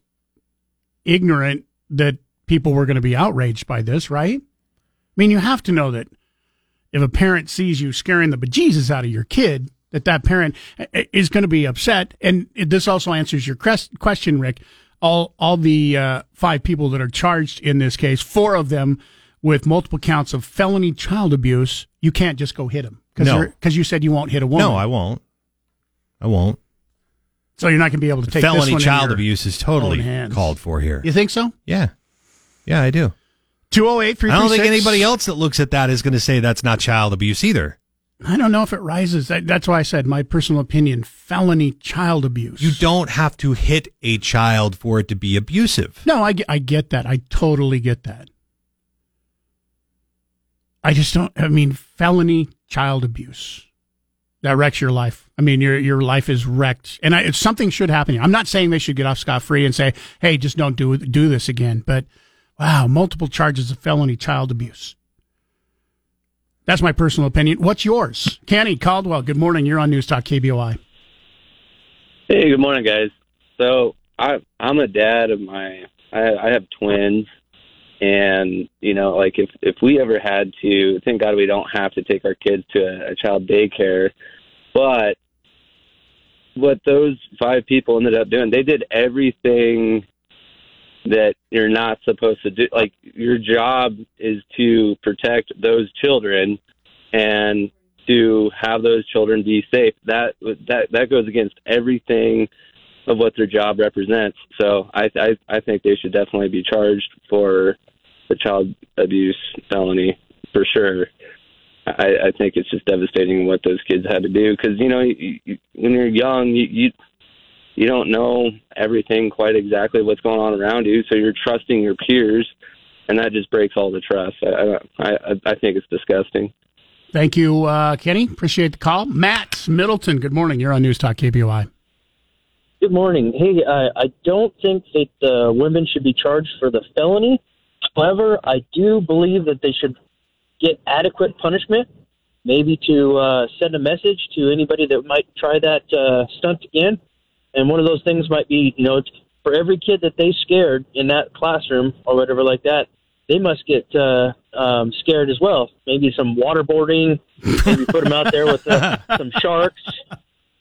ignorant that people were going to be outraged by this, right? I mean, you have to know that if a parent sees you scaring the bejesus out of your kid, that that parent is going to be upset. And this also answers your question, Rick. All all the uh, five people that are charged in this case, four of them with multiple counts of felony child abuse, you can't just go hit him because No. because you said you won't hit a woman. No, I won't. I won't. So you're not going to be able to take this Felony child abuse is totally called for here. You think so? Yeah. Yeah, I do. 208 I don't think anybody else that looks at that is going to say that's not child abuse either. I don't know if it rises. That's why I said my personal opinion: felony child abuse. You don't have to hit a child for it to be abusive. No, I, I get that. I totally get that. I just don't. I mean, felony child abuse That wrecks your life. I mean, your your life is wrecked, and I, something should happen. I'm not saying they should get off scot free and say, "Hey, just don't do do this again." But wow, multiple charges of felony child abuse. That's my personal opinion. What's yours, Kenny Caldwell? Good morning. You're on News Talk KBOI. Hey, good morning, guys. So I I'm a dad of my I, I have twins, and you know, like if if we ever had to, thank God we don't have to take our kids to a, a child daycare, but what those five people ended up doing, they did everything that you're not supposed to do. Like your job is to protect those children and to have those children be safe. That that that goes against everything of what their job represents. So I I, I think they should definitely be charged for the child abuse felony for sure. I, I think it's just devastating what those kids had to do because you know you, you, when you're young you, you you don't know everything quite exactly what's going on around you, so you're trusting your peers, and that just breaks all the trust. I I, I think it's disgusting. Thank you, uh, Kenny. Appreciate the call. Matt Middleton. Good morning. You're on News Talk KBOI. Good morning. Hey, uh, I don't think that uh, women should be charged for the felony. However, I do believe that they should get adequate punishment, maybe to uh, send a message to anybody that might try that uh, stunt again. And one of those things might be, you know, for every kid that they scared in that classroom or whatever like that, they must get uh, um, scared as well. Maybe some waterboarding, maybe put them out there with uh, some sharks,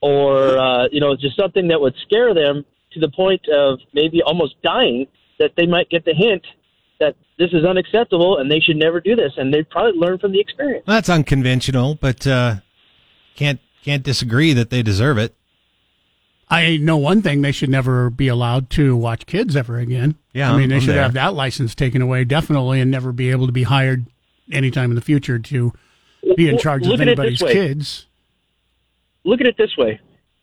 or uh, you know, just something that would scare them to the point of maybe almost dying. That they might get the hint that this is unacceptable and they should never do this, and they'd probably learn from the experience. Well, that's unconventional, but uh, can't can't disagree that they deserve it. I know one thing: they should never be allowed to watch kids ever again. Yeah, I mean, they I'm should there. have that license taken away definitely, and never be able to be hired anytime in the future to be in charge look of at it anybody's way. kids. Look at it this way.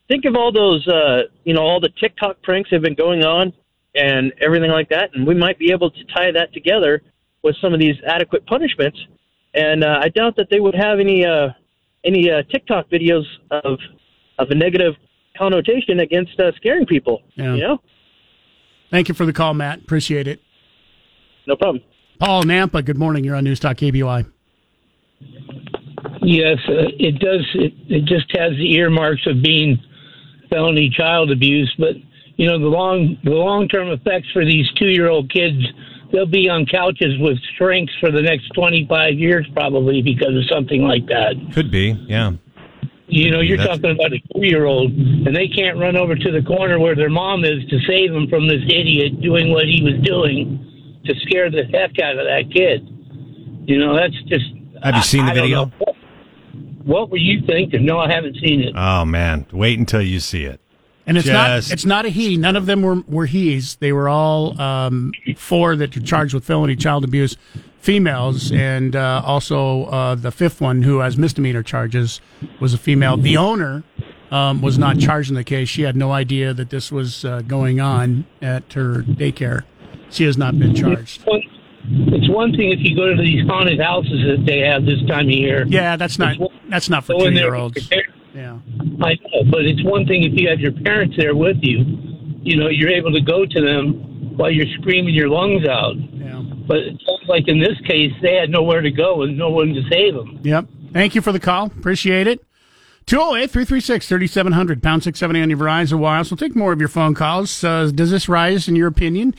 Think of all those, uh, you know, all the TikTok pranks that have been going on and everything like that, and we might be able to tie that together with some of these adequate punishments. And uh, I doubt that they would have any uh, any uh, TikTok videos of of a negative connotation against uh, scaring people. Yeah. You know, Thank you for the call, Matt. Appreciate it. no problem. Paul Nampa. Good morning. You're on News Talk KBOI. Yes, uh, it does. It, it just has the earmarks of being felony child abuse, but you know the long the long term effects for these two year old kids. They'll be on couches with shrinks for the next twenty five years, probably because of something like that. Could be, yeah. You know, you're That's- talking about a two year old, and they can't run over to the corner where their mom is to save them from this idiot doing what he was doing to scare the heck out of that kid. You know, that's just. Have you seen the I don't video? What, what were you thinking? No, I haven't seen it. Oh man, wait until you see it. And it's Just- not it's not a he. None of them were were he's. They were all um, four that are charged with felony child abuse, females, and uh, also uh, the fifth one who has misdemeanor charges was a female. The owner um, was not charged in the case. She had no idea that this was uh, going on at her daycare. She has not been charged. One- It's one thing if you go to these haunted houses that they have this time of year. Yeah, that's not that's not for two year olds. Yeah. I know, but it's one thing if you have your parents there with you. You know, you're able to go to them while you're screaming your lungs out. Yeah. But it sounds like in this case, they had nowhere to go and no one to save them. Yep. Thank you for the call. Appreciate it. 208 336 3700, pound 670 on your Verizon Wireless. We'll take more of your phone calls. Uh, does this rise, in your opinion,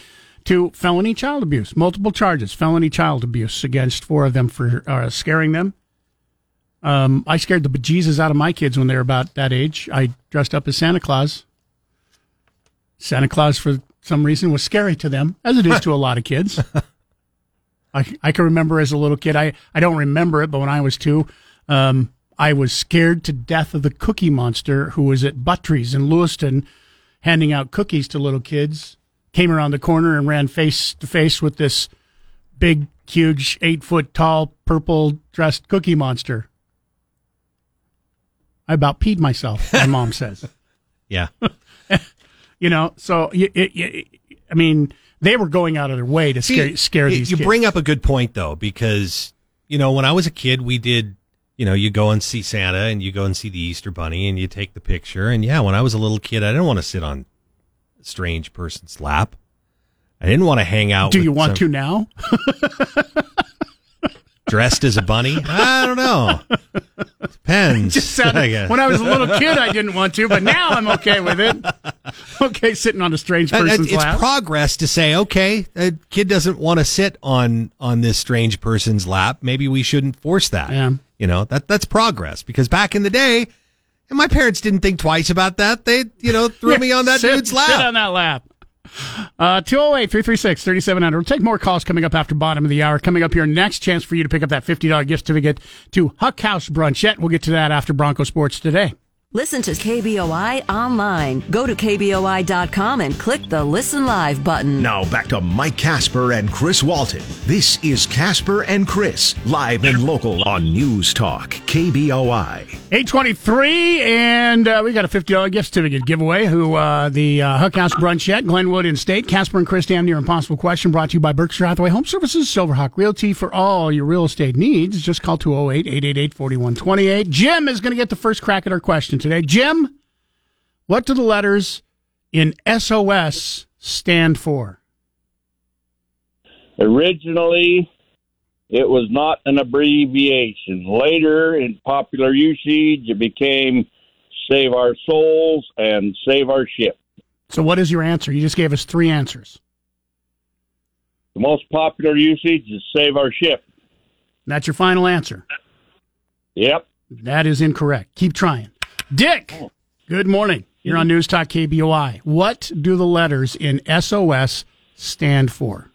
to felony child abuse? Multiple charges, felony child abuse against four of them for uh, scaring them. Um, I scared the bejesus out of my kids when they were about that age. I dressed up as Santa Claus. Santa Claus, for some reason, was scary to them, as it is to a lot of kids. I, I can remember as a little kid. I, I don't remember it, but when I was two, um, I was scared to death of the Cookie Monster who was at Buttree's in Lewiston handing out cookies to little kids. Came around the corner and ran face to face with this big, huge, eight foot tall, purple dressed Cookie Monster. I about peed myself, my mom says. Yeah. You know, so I mean, they were going out of their way to scare, See, scare you- these You kids. bring up a good point though, because you know when I was a kid, we did you know, you go and see Santa and you go and see the Easter Bunny and you take the picture. And yeah, when I was a little kid, I didn't want to sit on strange person's lap. I didn't want to hang out. Do you want to now? dressed as a bunny? I don't know. Depends. Just sounded- I guess. when I was a little kid, I didn't want to, but now I'm okay with it. Okay, sitting on a strange person's it's lap. It's progress to say, okay, a kid doesn't want to sit on on this strange person's lap. Maybe we shouldn't force that. Yeah. You know, that that's progress because back in the day, and my parents didn't think twice about that. They, you know, threw Yeah, me on that sit- dude's lap. Sit on that lap. Uh, 208 336 3700. We'll take more calls coming up after bottom of the hour. Coming up here, next chance for you to pick up that $50 gift certificate to Huck House Brunchette. We'll get to that after Bronco Sports today. Listen to KBOI online. Go to KBOI.com and click the Listen Live button. Now back to Mike Casper and Chris Walton. This is Casper and Chris, live and local on News Talk, KBOI. 823, and uh, we got a $50 gift certificate giveaway. Who uh, The uh, Huck House Brunchette, Glenwood in State. Casper and Chris, damn near impossible question, brought to you by Berkshire Hathaway Home Services, Silverhawk Realty for all your real estate needs. Just call 208 888 4128. Jim is going to get the first crack at our question today. Jim, what do the letters in SOS stand for? Originally, it was not an abbreviation. Later, in popular usage, it became Save Our Souls and Save Our Ship. So, what is your answer? You just gave us three answers. The most popular usage is Save Our Ship. That's your final answer. Yep. That is incorrect. Keep trying. Dick, oh. good morning. You're on News Talk KBOI. What do the letters in SOS stand for?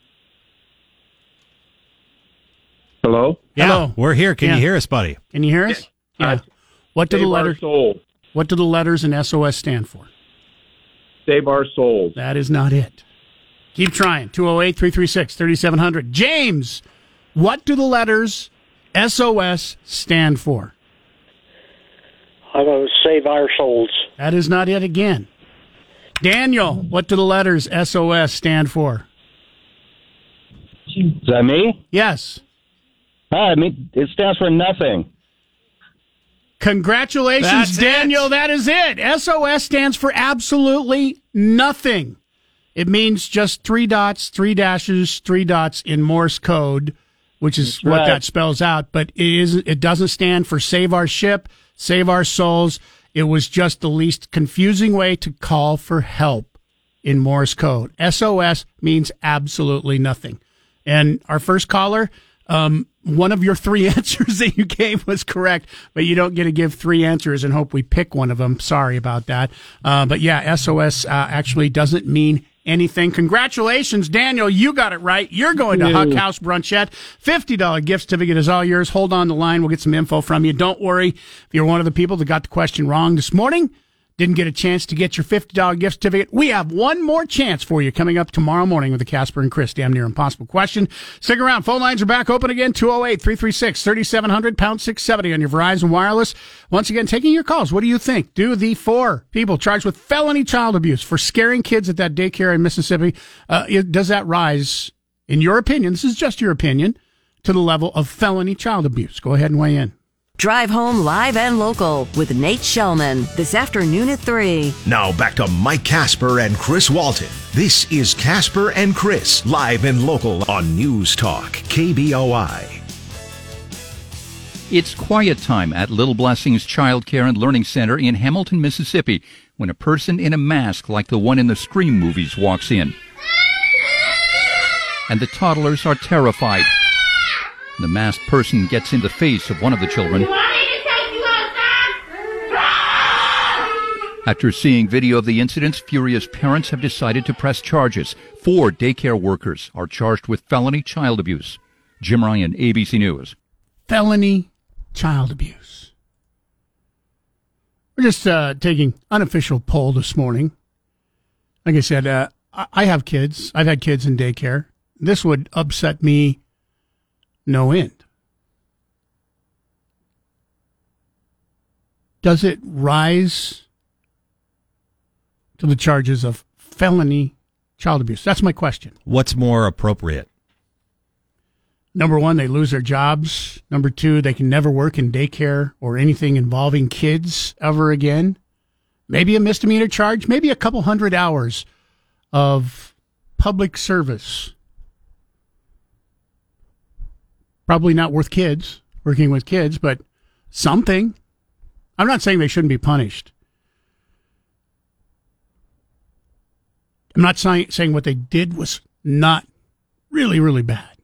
Hello? Yeah, Hello. we're here. Can Yeah. you hear us, buddy? Can you hear us? Yeah. What do the Save our letters souls. What do the letters in SOS stand for? Save Our Souls. That is not it. Keep trying. 208 336 3700. James, what do the letters SOS stand for? I'm going to save our souls. That is not it again. Daniel, what do the letters SOS stand for? Is that me? Yes. Hi, I mean, it stands for nothing. Congratulations, That's Daniel. That is it. SOS stands for absolutely nothing. It means just three dots, three dashes, three dots in Morse code, which is That's what right. that spells out. But it is it doesn't stand for save our ship, save our souls. It was just the least confusing way to call for help in Morse code. SOS means absolutely nothing. And our first caller, um, one of your three answers that you gave was correct, but you don't get to give three answers and hope we pick one of them. Sorry about that. Uh, but yeah, SOS uh, actually doesn't mean anything. Congratulations, Daniel. You got it right. You're going to. Huck House Brunchette. $50 gift certificate is all yours. Hold on the line. We'll get some info from you. Don't worry. If you're one of the people that got the question wrong this morning, didn't get a chance to get your $50 gift certificate, we have one more chance for you coming up tomorrow morning with the Casper and Chris Damn Near Impossible question. Stick around. Phone lines are back open again 208 336 3700 pound 670 on your Verizon Wireless. Once again, taking your calls. What do you think? Do the four people charged with felony child abuse for scaring kids at that daycare in Mississippi, uh, does that rise, in your opinion, this is just your opinion, to the level of felony child abuse? Go ahead and weigh in. Drive home live and local with Nate Shelman this afternoon at 3. Now back to Mike Casper and Chris Walton. This is Casper and Chris, live and local on News Talk, KBOI. It's quiet time at Little Blessings Child Care and Learning Center in Hamilton, Mississippi, when a person in a mask like the one in the Scream movies walks in. And the toddlers are terrified. The masked person gets in the face of one of the children. After seeing video of the incidents, furious parents have decided to press charges. Four daycare workers are charged with felony child abuse. Jim Ryan, ABC News. felony child abuse. We're just uh, taking unofficial poll this morning. Like I said, uh, I I have kids. I've had kids in daycare. This would upset me no end. Does it rise to the charges of felony child abuse? That's my question. What's more appropriate? number one, they lose their jobs. Number two, they can never work in daycare or anything involving kids ever again. Maybe a misdemeanor charge, maybe a couple hundred hours of public service. Probably not worth kids, working with kids, but something. I'm not saying they shouldn't be punished. I'm not saying, saying what they did was not really, really bad.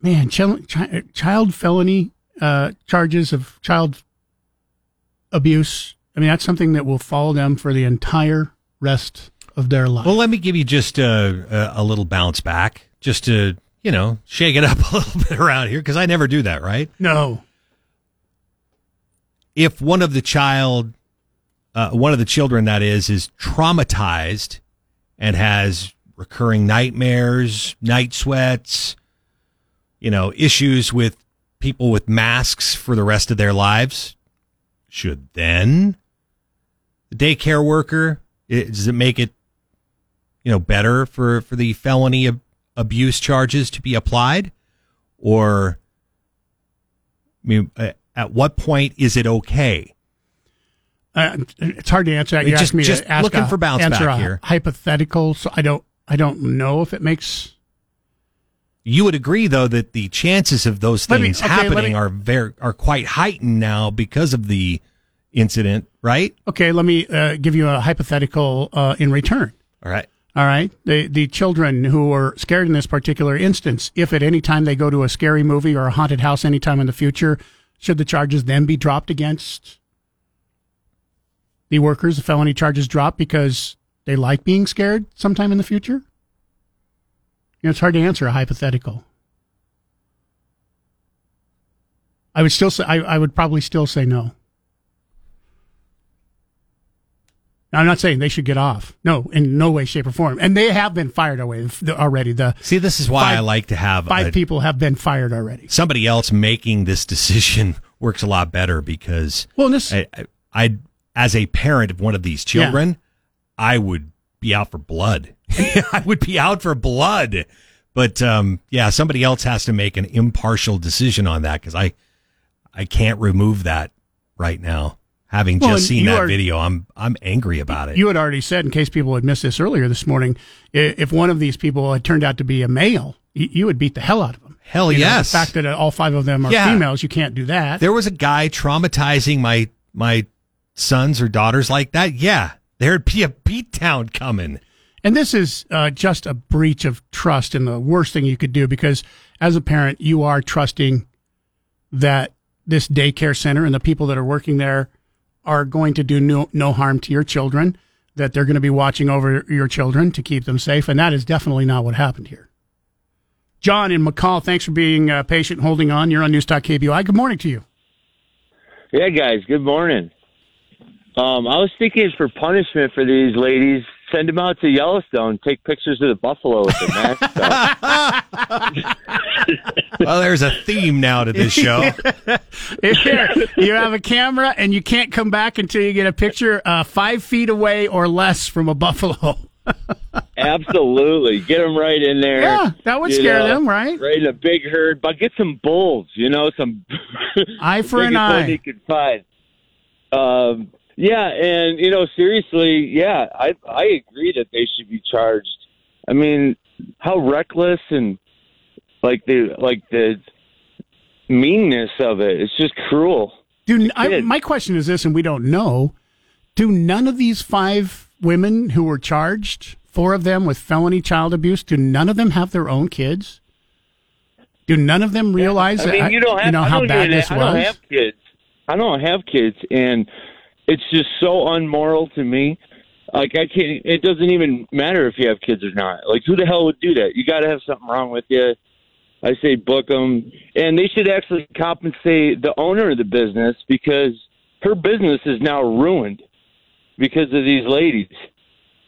Man, child, child felony uh, charges of child abuse. I mean, that's something that will follow them for the entire rest of their life. Well, let me give you just a, a, a little bounce back, just to you know shake it up a little bit around here, because I never do that, right? No. If one of the child, uh, one of the children that is, is traumatized and has recurring nightmares, night sweats, you know, issues with people with masks for the rest of their lives, should then the daycare worker it, does it make it you know better for for the felony ab- abuse charges to be applied or I mean uh, at what point is it okay Uh, it's hard to answer. that. You Just- me just to looking a- for bounce answer back here. Hypothetical, so I don't. I don't know if it makes. you would agree though that the chances of those Let me- things okay, happening me- are very are quite heightened now because of the incident right Okay, let me uh, give you a hypothetical uh, in return. all right All right, the the children who were scared in this particular instance, if at any time they go to a scary movie or a haunted house anytime in the future, should the charges then be dropped against the workers? The felony charges drop because they like being scared sometime in the future. You know, it's hard to answer a hypothetical. I would still say I, I would probably still say no. Now, I'm not saying they should get off. No, in no way, shape, or form. And they have been fired away already. The see, this is why I like to have five a- people have been fired already. somebody else making this decision works a lot better because well, this I, I, I as a parent of one of these children, I would be out for blood. I would be out for blood. But um, yeah, somebody else has to make an impartial decision on that because I I can't remove that right now. Having Well, just seen that are- video, I'm I'm angry about it. You had already said, in case people had missed this earlier this morning, if one of these people had turned out to be a male, you would beat the hell out of them. Hell You know, yes. the fact that all five of them are Yeah. females, you can't do that. there was a guy traumatizing my my sons or daughters like that. Yeah, there'd be a beatdown coming. And this is uh, just a breach of trust and the worst thing you could do because as a parent, you are trusting that this daycare center and the people that are working there are going to do no, no harm to your children, that they're going to be watching over your children to keep them safe. And that is definitely not what happened here. John in McCall, thanks for being uh, patient holding on. You're on News Talk KBOI. Good morning to you. Yeah, guys. Good morning. Um, I was thinking for punishment for these ladies, send them out to Yellowstone, take pictures of the buffalo with their masks. Well, there's a theme now to this show. Here, you have a camera and you can't come back until you get a picture uh, five feet away or less from a buffalo. Absolutely, get them right in there. Yeah, that would you scare them, right? Right in a big herd, but get some bulls. You know, some eye for an eye. you could find. Um, yeah, and you know, seriously, yeah, I I agree that they should be charged. I mean, how reckless and like the like the meanness of it. It's just cruel. Do I, my question is this, and we don't know: Do none of these five women who were charged, four of them with felony child abuse, do none of them have their own kids? Do none of them realize I mean, that, you don't have. know I how bad this I don't was? have kids. I don't have kids, and it's just so unmoral to me. Like I can't. It doesn't even matter if you have kids or not. Like who the hell would do that? You got to have something wrong with you. I say book them, and they should actually compensate the owner of the business because her business is now ruined because of these ladies.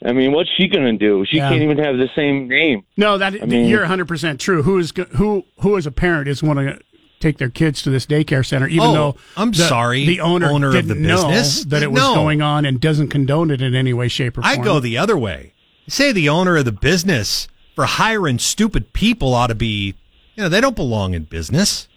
I mean, what's she going to do? She Yeah. can't even have the same name. No, that I mean- you're 100 percent true. Who is who? Who as a parent is want to take their kids to this daycare center, even Oh, though I'm the, sorry, the owner, owner of didn't the know business? that it was No. going on and doesn't condone it in any way, shape, or form. I go the other way. Say the owner of the business for hiring stupid people ought to be, you know, they don't belong in business.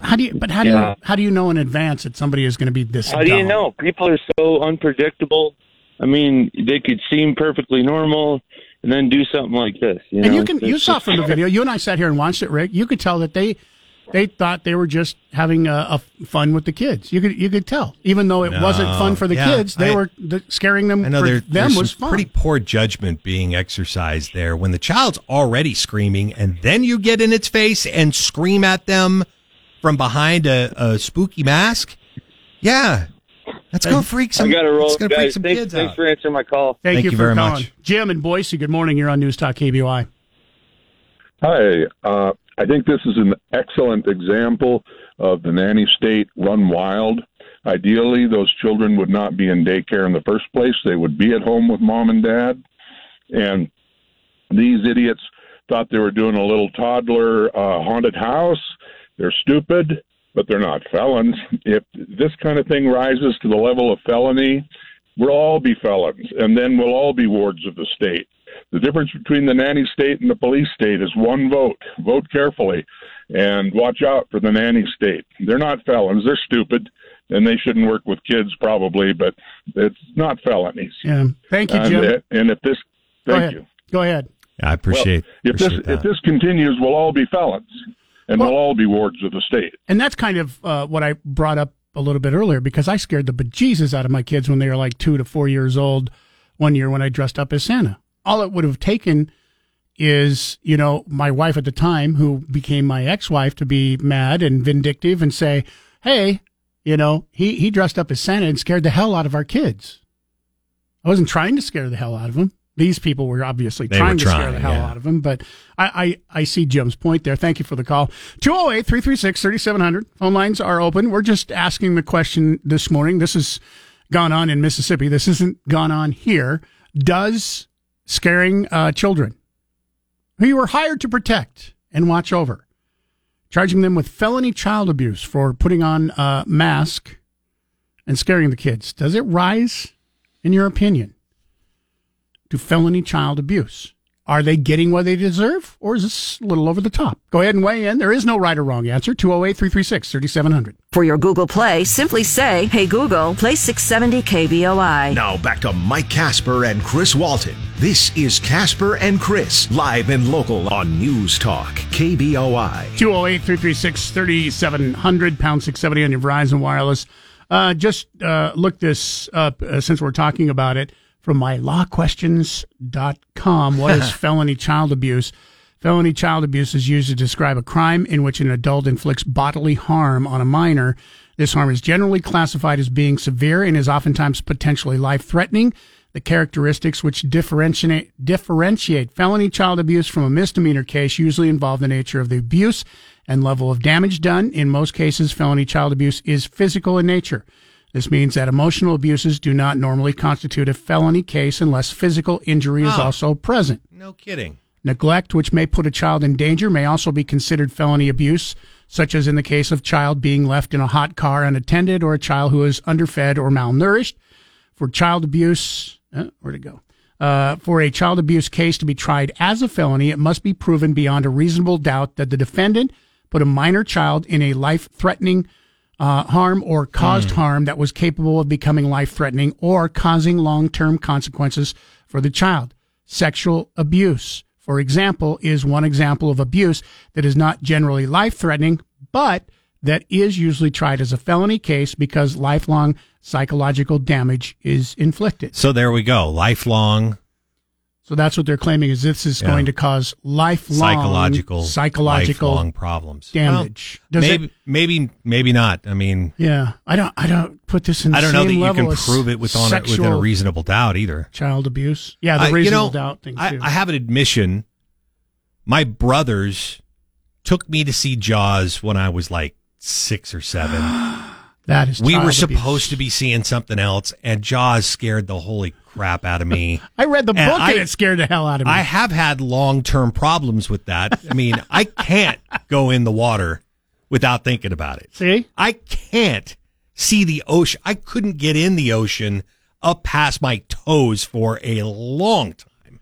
How do you? But how do Yeah. you? How do you know in advance that somebody is going to be this? How do you know? People are so unpredictable. I mean, they could seem perfectly normal and then do something like this. You and know? you can you saw from the video. You and I sat here and watched it, Rick. You could tell that they they thought they were just having a, a fun with the kids. You could you could tell, even though it wasn't fun for the Yeah, kids. They I- were the, scaring them. I know for there, them was fun. pretty poor judgment being exercised there when the child's already screaming and then you get in its face and scream at them from behind a, a spooky mask. Yeah, Let's go freak some. I got to roll, It's gonna freak guys. some Thanks, kids thanks out. for answering my call. Thank, Thank you, you for very calling. much. Jim and Boise. Good morning. You're on News Talk KBOI. Hi. Uh, I think this is an excellent example of the nanny state run wild. Ideally, those children would not be in daycare in the first place. They would be at home with mom and dad. And these idiots thought they were doing a little toddler uh, haunted house. They're stupid, but they're not felons. If this kind of thing rises to the level of felony, we'll all be felons, and then we'll all be wards of the state. The difference between the nanny state and the police state is one vote. Vote carefully and watch out for the nanny state. They're not felons, they're stupid, and they shouldn't work with kids probably, but it's not felonies. Yeah. Thank you, And, Jim. uh, and if this, Go thank ahead. you. Go ahead. I appreciate. Well, if this appreciate if this continues, we'll all be felons, and we'll all be wards of the state. And that's kind of uh, what I brought up a little bit earlier because I scared the bejesus out of my kids when they were like two to four years old. One year when I dressed up as Santa, all it would have taken is you know my wife at the time, who became my ex-wife, to be mad and vindictive and say, "Hey, you know he he dressed up as Santa and scared the hell out of our kids." I wasn't trying to scare the hell out of them. These people were obviously trying were to scare the hell yeah. out of them, but I, I, I see Jim's point there. Thank you for the call. 208 336 3700. Phone lines are open. We're just asking the question this morning. This has gone on in Mississippi. This isn't gone on here. Does scaring uh, children who you were hired to protect and watch over, charging them with felony child abuse for putting on a mask and scaring the kids, does it rise, in your opinion, to felony child abuse? Are they getting what they deserve, or is this a little over the top? Go ahead and weigh in. There is no right or wrong answer. 208 336 3700. For your Google Play, simply say, Hey Google, play 670 KBOI. Now back to Mike Casper and Chris Walton. This is Casper and Chris, live and local on News Talk, KBOI. 208 336 3700, pound 670 on your Verizon Wireless. Uh, just uh, look this up uh, since we're talking about it from mylawquestions.com. What is felony child abuse? Felony child abuse is used to describe a crime in which an adult inflicts bodily harm on a minor. This harm is generally classified as being severe and is oftentimes potentially life threatening. The characteristics which differentiate, differentiate felony child abuse from a misdemeanor case usually involve the nature of the abuse and level of damage done. In most cases, felony child abuse is physical in nature. This means that emotional abuses do not normally constitute a felony case unless physical injury is Oh. also present. No kidding. Neglect, which may put a child in danger, may also be considered felony abuse, such as in the case of child being left in a hot car unattended or a child who is underfed or malnourished. For child abuse, uh, where to go? Uh, for a child abuse case to be tried as a felony, it must be proven beyond a reasonable doubt that the defendant put a minor child in a life threatening uh, harm or caused harm that was capable of becoming life threatening or causing long term consequences for the child. Sexual abuse, for example, is one example of abuse that is not generally life threatening, but that is usually tried as a felony case because lifelong psychological damage is inflicted. So there we go. Lifelong So that's what they're claiming is this is Yeah. going to cause lifelong psychological psychological lifelong problems. damage. Well, Does maybe it- maybe maybe not. I mean, Yeah, I don't. I don't put this in. I don't know that you can prove it with on a, within a reasonable doubt either. child abuse. Yeah, the I- you reasonable know, doubt thing I, too. I have an admission. My brothers took me to see Jaws when I was like six or seven. that is. we were abuse. supposed to be seeing something else, and Jaws scared the holy crap out of me. I read the book And and, it scared the hell out of me. I have had long term problems with that. I mean, I can't go in the water without thinking about it. See? I can't see the ocean. I couldn't get in the ocean up past my toes for a long time.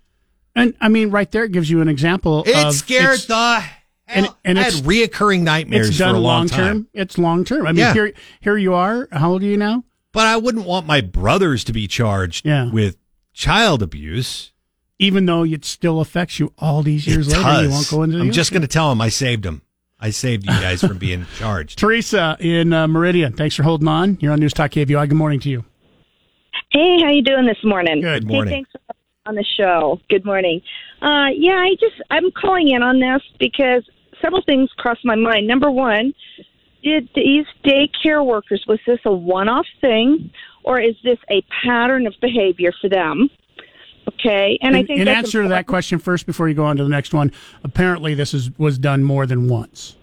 And I mean, right there, it gives you an example. It of scared the and, and I had it's reoccurring nightmares It's for done a long long time. term. It's long term. I mean, Yeah. here here you are. How old are you now? But I wouldn't want my brothers to be charged Yeah. with child abuse. Even though it still affects you all these years It later, does. you won't go into. the I'm just going to tell them I saved them. I saved you guys from being charged. Teresa in uh, Meridian. Thanks for holding on. You're on News Talk KBOI. Good morning to you. Hey, how you doing this morning? Good Hey, morning. thanks for on the show. Good morning. Uh, yeah, I just I'm calling in on this because several things crossed my mind. Number one, did these daycare workers was this a one-off thing, or is this a pattern of behavior for them? Okay, and I think in answer to that question first, before you go on to the next one, apparently this is was done more than once.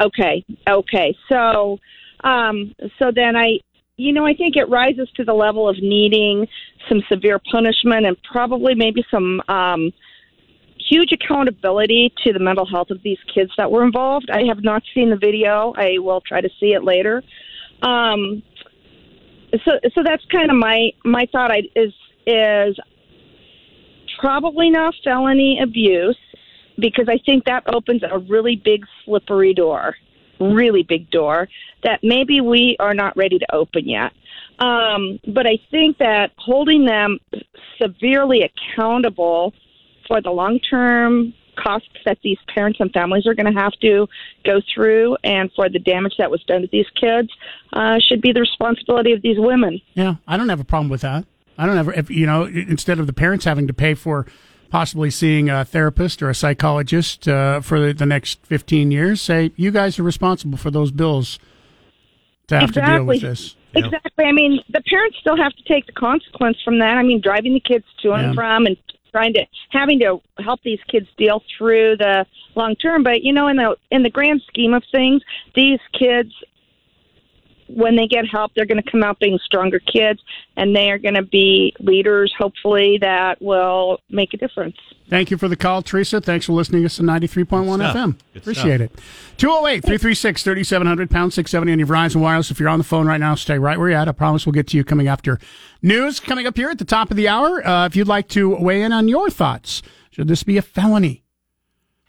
Okay, okay. So, um, so then I, you know, I think it rises to the level of needing some severe punishment and probably maybe some um, huge accountability to the mental health of these kids that were involved. I have not seen the video. I will try to see it later. Um, so, so that's kind of my my thought. I, is is probably not felony abuse because I think that opens a really big slippery door, really big door that maybe we are not ready to open yet. Um, but I think that holding them severely accountable for the long term costs that these parents and families are going to have to go through and for the damage that was done to these kids uh, should be the responsibility of these women. Yeah, I don't have a problem with that. I don't ever, if you know, instead of the parents having to pay for possibly seeing a therapist or a psychologist uh, for the, the next 15 years, say, you guys are responsible for those bills to have to deal with this. Exactly. I mean, the parents still have to take the consequence from that. I mean, driving the kids to and Yeah. from and trying to having to help these kids deal through the long term. But you know, in the in the grand scheme of things, these kids when they get help, they're going to come out being stronger kids, and they are going to be leaders, hopefully, that will make a difference. Thank you for the call, Teresa. Thanks for listening to us on 93.1 stuff. FM. Good Appreciate it. 208 336 3700 pound 670 on your Verizon Wireless. If you're on the phone right now, stay right where you're at. I promise we'll get to you coming after news coming up here at the top of the hour. Uh, if you'd like to weigh in on your thoughts, should this be a felony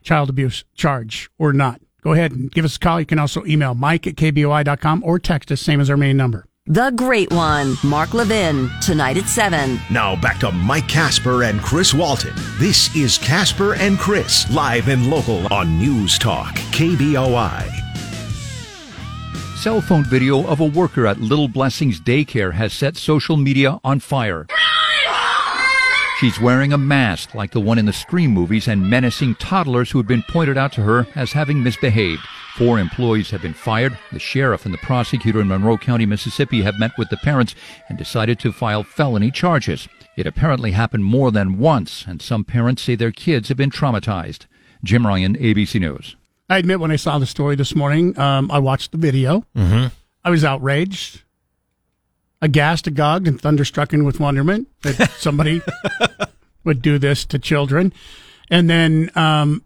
child abuse charge or not? Go ahead and give us a call. You can also email mike at kboi.com or text us, same as our main number. The Great One, Mark Levin, tonight at 7. Now back to Mike Casper and Chris Walton. This is Casper and Chris, live and local on News Talk, KBOI. Cell phone video of a worker at Little Blessings Daycare has set social media on fire. She's wearing a mask like the one in the Scream movies and menacing toddlers who had been pointed out to her as having misbehaved. Four employees have been fired. The sheriff and the prosecutor in Monroe County, Mississippi have met with the parents and decided to file felony charges. It apparently happened more than once, and some parents say their kids have been traumatized. Jim Ryan, ABC News. I admit when I saw the story this morning, um, I watched the video. Mm-hmm. I was outraged, aghast, agog, and thunderstruck with wonderment that somebody would do this to children. And then um,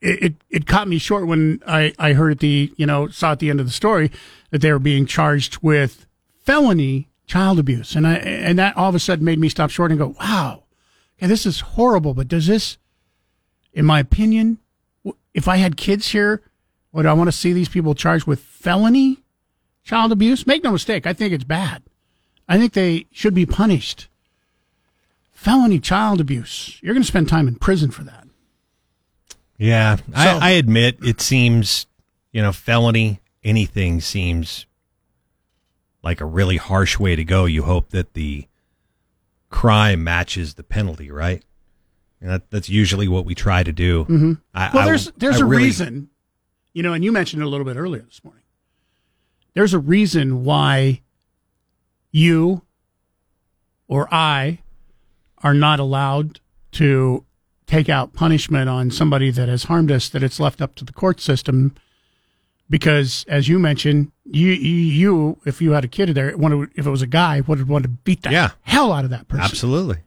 it, it it caught me short when I, I heard the you know saw at the end of the story that they were being charged with felony child abuse, and I and that all of a sudden made me stop short and go, wow, okay, this is horrible. But does this, in my opinion, if I had kids here, would I want to see these people charged with felony child abuse? Make no mistake, I think it's bad. I think they should be punished. Felony child abuse. You're going to spend time in prison for that. Yeah, So- I, I admit it seems, you know, felony, anything seems like a really harsh way to go. You hope that the crime matches the penalty, right? And that, that's usually what we try to do. hmm I, well, there's there's I a really- reason, you know, and you mentioned it a little bit earlier this morning. There's a reason why you or I are not allowed to take out punishment on somebody that has harmed us. That it's left up to the court system, because as you mentioned, you you, you if you had a kid there, wanted, if it was a guy, would want to beat the Yeah. hell out of that person. Absolutely.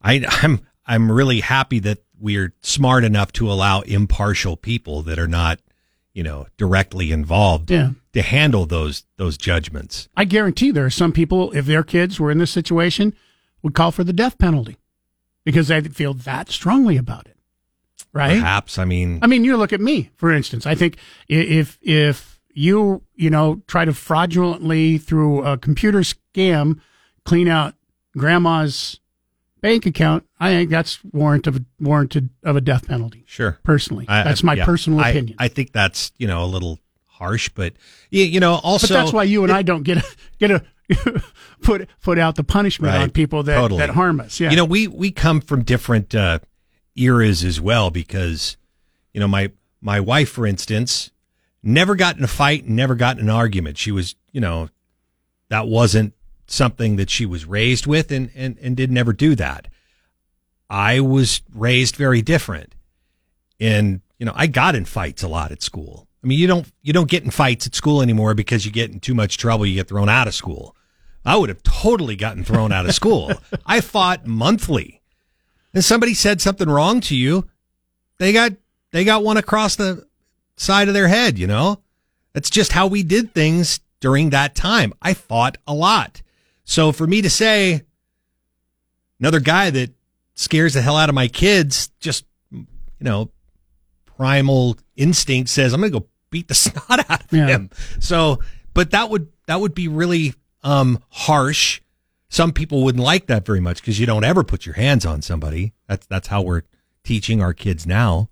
I, I'm I'm really happy that we're smart enough to allow impartial people that are not, you know, directly involved Yeah. To handle those those judgments. I guarantee there are some people, if their kids were in this situation, would call for the death penalty. because they feel that strongly about it. Right? Perhaps. I mean, I mean, you look at me, for instance. I think if if you you know try to fraudulently through a computer scam clean out grandma's bank account, I think that's warrant of warranted of a death penalty. Sure. Personally, I- that's my yeah. personal I- opinion. I think that's you know a little harsh, but you, you know also but that's why you and I don't get a, get a put put out the punishment on people that, Totally. that harm us. Yeah. You know, we we come from different uh, eras as well because you know my my wife, for instance, never got in a fight, never got in an argument. She was, you know, that wasn't something that she was raised with, and and and did never do that. I was raised very different, and you know, I got in fights a lot at school. I mean, you don't you don't get in fights at school anymore because you get in too much trouble, you get thrown out of school. I would have totally gotten thrown out of school. I fought monthly. And somebody said something wrong to you, they got they got one across the side of their head, you know? That's just how we did things during that time. I fought a lot. So for me to say another guy that scares the hell out of my kids, just you know, primal instinct says I'm going to go beat the snot out of Yeah. him. So, but that would that would be really um harsh. Some people wouldn't like that very much because you don't ever put your hands on somebody. That's that's how we're teaching our kids now.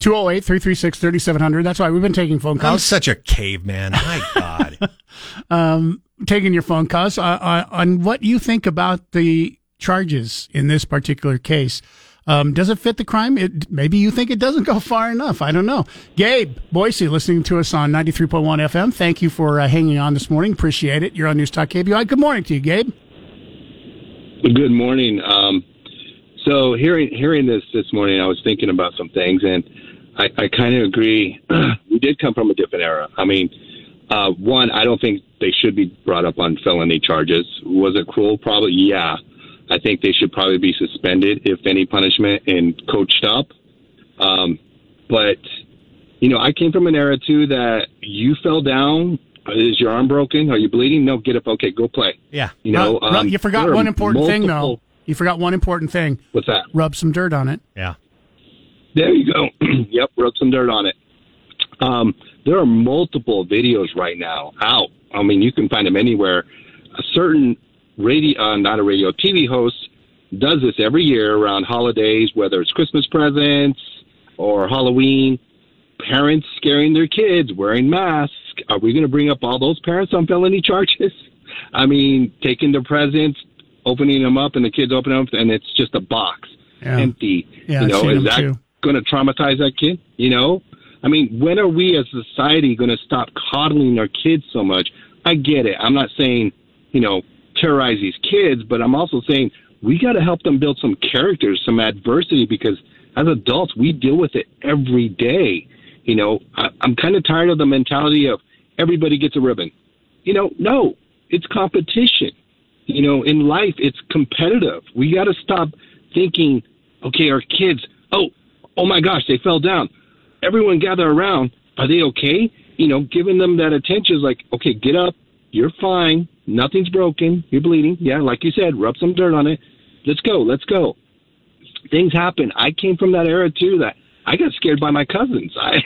208 336 3700. That's why we've been taking phone I'm calls. such a caveman. My God. um, taking your phone calls uh, on what you think about the charges in this particular case. Um, does it fit the crime? It, maybe you think it doesn't go far enough. I don't know. Gabe Boise, listening to us on 93.1 FM. Thank you for uh, hanging on this morning. Appreciate it. You're on News Talk KBOI. Good morning to you, Gabe. Good morning. Um, so hearing hearing this this morning, I was thinking about some things, and I, I kind of agree. we did come from a different era. I mean, uh, one, I don't think they should be brought up on felony charges. Was it cruel? Probably, yeah. I think they should probably be suspended, if any punishment, and coached up. Um, but you know, I came from an era too that you fell down. Is your arm broken? Are you bleeding? No, get up. Okay, go play. Yeah. You know, Rub- rub- um, you forgot one important thing, though. You forgot one important thing. What's that? Rub some dirt on it. Yeah. There you go. yep, rub some dirt on it. Um, there are multiple videos right now out. I mean, you can find them anywhere. A certain radio, uh, not a radio, TV host does this every year around holidays, whether it's Christmas presents or Halloween. Parents scaring their kids wearing masks. Are we going to bring up all those parents on felony charges? I mean, taking their presents, opening them up, and the kids open them, up and it's just a box, Yeah. empty. Yeah, you know, is that going to traumatize that kid? You know, I mean, when are we as a society going to stop coddling our kids so much? I get it. I'm not saying, you know, terrorize these kids, but I'm also saying we got to help them build some characters, some adversity, because as adults, we deal with it every day. You know, I, I'm kind of tired of the mentality of everybody gets a ribbon. You know, no, it's competition. You know, in life, it's competitive. We got to stop thinking, okay, our kids, oh, oh my gosh, they fell down. Everyone gather around. Are they okay? You know, giving them that attention is like, okay, get up. You're fine. Nothing's broken. You're bleeding. Yeah, like you said, rub some dirt on it. Let's go. Let's go. Things happen. I came from that era too. That I got scared by my cousins. I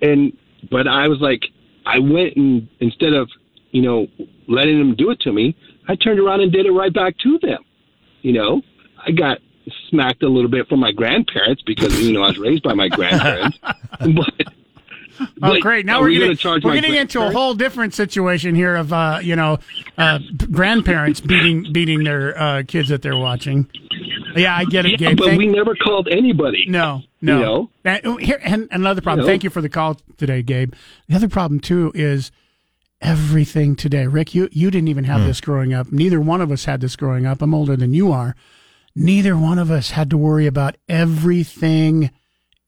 and but I was like, I went and instead of you know letting them do it to me, I turned around and did it right back to them. You know, I got smacked a little bit from my grandparents because you know I was raised by my grandparents. but Oh, but great! Now we're we getting gonna charge we're getting into a whole different situation here of uh, you know uh, grandparents beating beating their uh, kids that they're watching. Yeah, I get it, Yeah, Gabe. but Thank- we never called anybody. No, no. You know? That- oh, here, and another problem. You know? Thank you for the call today, Gabe. The other problem too is everything today. Rick, you you didn't even have Hmm. this growing up. Neither one of us had this growing up. I'm older than you are. Neither one of us had to worry about everything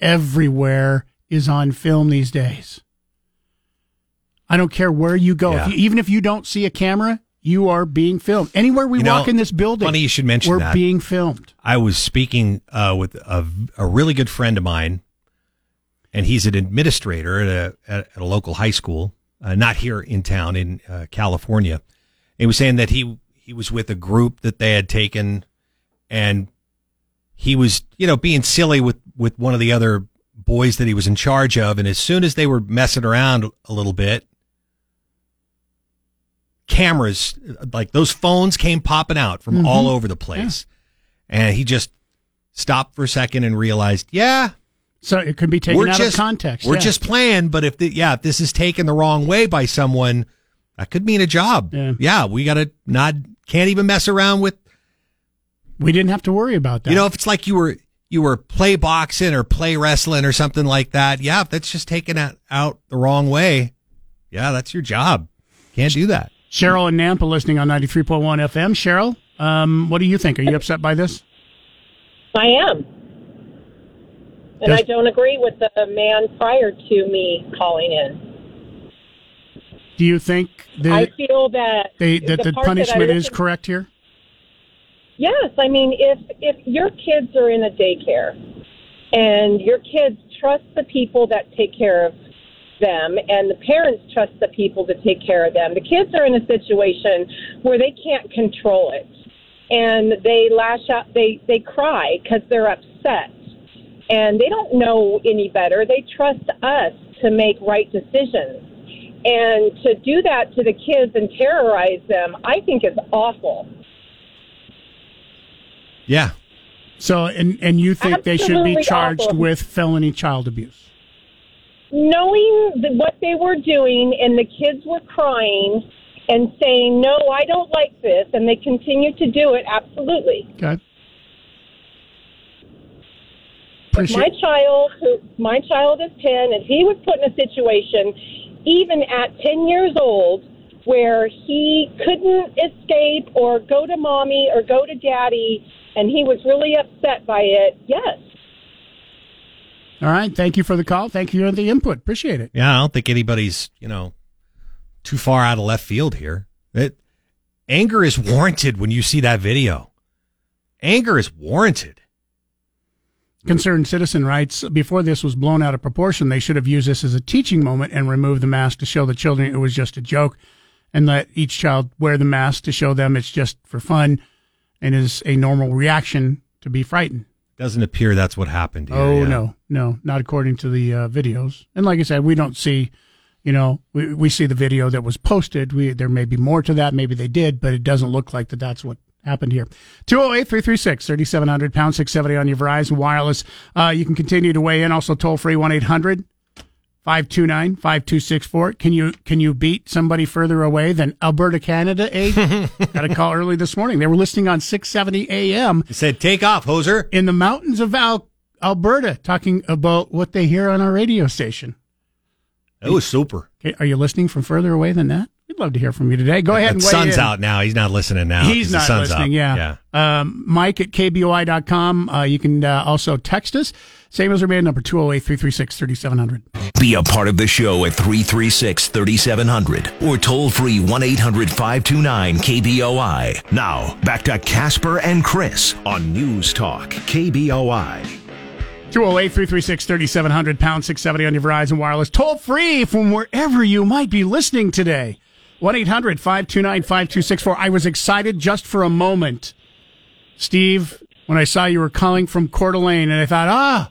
everywhere is on film these days. I don't care where you go. Yeah. If you, even if you don't see a camera, you are being filmed. Anywhere we You know, walk in this building, funny you should mention we're that. being filmed. I was speaking uh, with a, a really good friend of mine, and he's an administrator at a at, a local high school, uh, not here in town in uh, California. he was saying that he he was with a group that they had taken, and he was, you know, being silly with, with one of the other boys that he was in charge of. And as soon as they were messing around a little bit, cameras, like those phones came popping out from Mhm. all over the place. And he just stopped for a second and realized, yeah. So it could be taken we're out just, of context. We're yeah. just playing, but if the, yeah, if this is taken the wrong way by someone, that could mean a job. Yeah, we got to not can't even mess around with. We didn't have to worry about that. You know, if it's like you were you were play boxing or play wrestling or something like that, yeah, if that's just taken out, out the wrong way, yeah, that's your job. Can't do that. Cheryl and Nampa listening on 93.1 FM. Cheryl, um, what do you think? Are you upset by this? I am. And Does- I don't agree with the man prior to me calling in. Do you think I that, feel that they, that the part that I punishment is correct here? Yes, I mean if if your kids are in a daycare and your kids trust the people that take care of them and the parents trust the people to take care of them. The kids are in a situation where they can't control it. And they lash out they they cry cuz they're upset. And they don't know any better. They trust us to make right decisions. And to do that to the kids and terrorize them, I think is awful. Yeah. So, and, and you think they should be charged awful. with felony child abuse? knowing th- what they were doing and the kids were crying and saying no i don't like this and they continue to do it absolutely Okay. If my child who my child is 10 and he was put in a situation even at 10 years old where he couldn't escape or go to mommy or go to daddy and he was really upset by it yes All right. Thank you for the call. Thank you for the input. Appreciate it. Yeah, I don't think anybody's, you know, too far out of left field here. It, anger is warranted when you see that video. Anger is warranted. Concerned citizen writes before this was blown out of proportion, they should have used this as a teaching moment and removed the mask to show the children it was just a joke and let each child wear the mask to show them it's just for fun and is a normal reaction to be frightened. Doesn't appear that's what happened here. Oh yeah. no, no, not according to the uh, videos. And like I said, we don't see, you know, we, we see the video that was posted. We there may be more to that. Maybe they did, but it doesn't look like that. That's what happened here. 208-336-3700 pound six seventy on your Verizon wireless. Uh, you can continue to weigh in. Also toll free one 800 529 5264 Can you can you beat somebody further away than Alberta, Canada? Eh? Got a call early this morning. They were listening on 670 AM. It said, take off, hoser. In the mountains of Al- Alberta, talking about what they hear on our radio station. That was super. Okay, are you listening from further away than that? We'd love to hear from you today. Go ahead and The weigh sun's in. out now. He's not listening now. He's 'cause the not sun's listening. out. Yeah. Um, Mike at KBOI.com. Uh, you can uh, also text us. Same as our main number, 208 336 3700. Be a part of the show at 336 3700 or toll free 1 800 529 KBOI. Now, back to Casper and Chris on News Talk KBOI. 208 336 3700, pound 670 on your Verizon Wireless. Toll free from wherever you might be listening today. 1 800 529 5264. I was excited just for a moment, Steve, when I saw you were calling from Coeur d'Alene, and I thought, ah,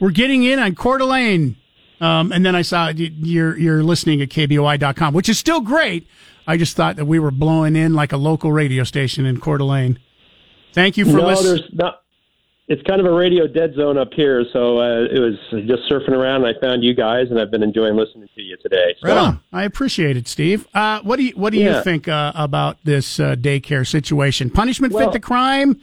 we're getting in on Coeur d'Alene. Um, and then I saw you're, you're listening at KBOI.com, which is still great. I just thought that we were blowing in like a local radio station in Coeur d'Alene. Thank you for no, listening. not. It's kind of a radio dead zone up here, so uh, it was just surfing around. and I found you guys, and I've been enjoying listening to you today. So, Right on. I appreciate it, Steve. Uh, what do you What do you think uh, about this uh, daycare situation? Punishment Well- fit the crime?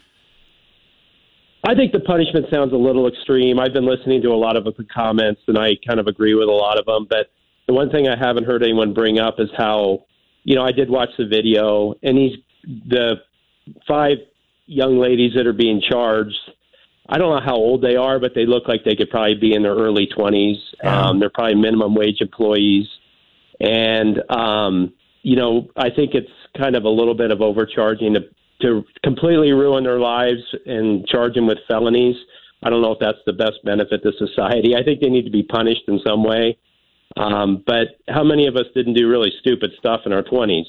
I think the punishment sounds a little extreme. I've been listening to a lot of the comments, and I kind of agree with a lot of them. But the one thing I haven't heard anyone bring up is how, you know, I did watch the video, and these the five young ladies that are being charged. I don't know how old they are, but they look like they could probably be in their early twenties. Um, they're probably minimum wage employees, and um, you know, I think it's kind of a little bit of overcharging to to completely ruin their lives and charge them with felonies. I don't know if that's the best benefit to society. I think they need to be punished in some way. Um, but how many of us didn't do really stupid stuff in our twenties?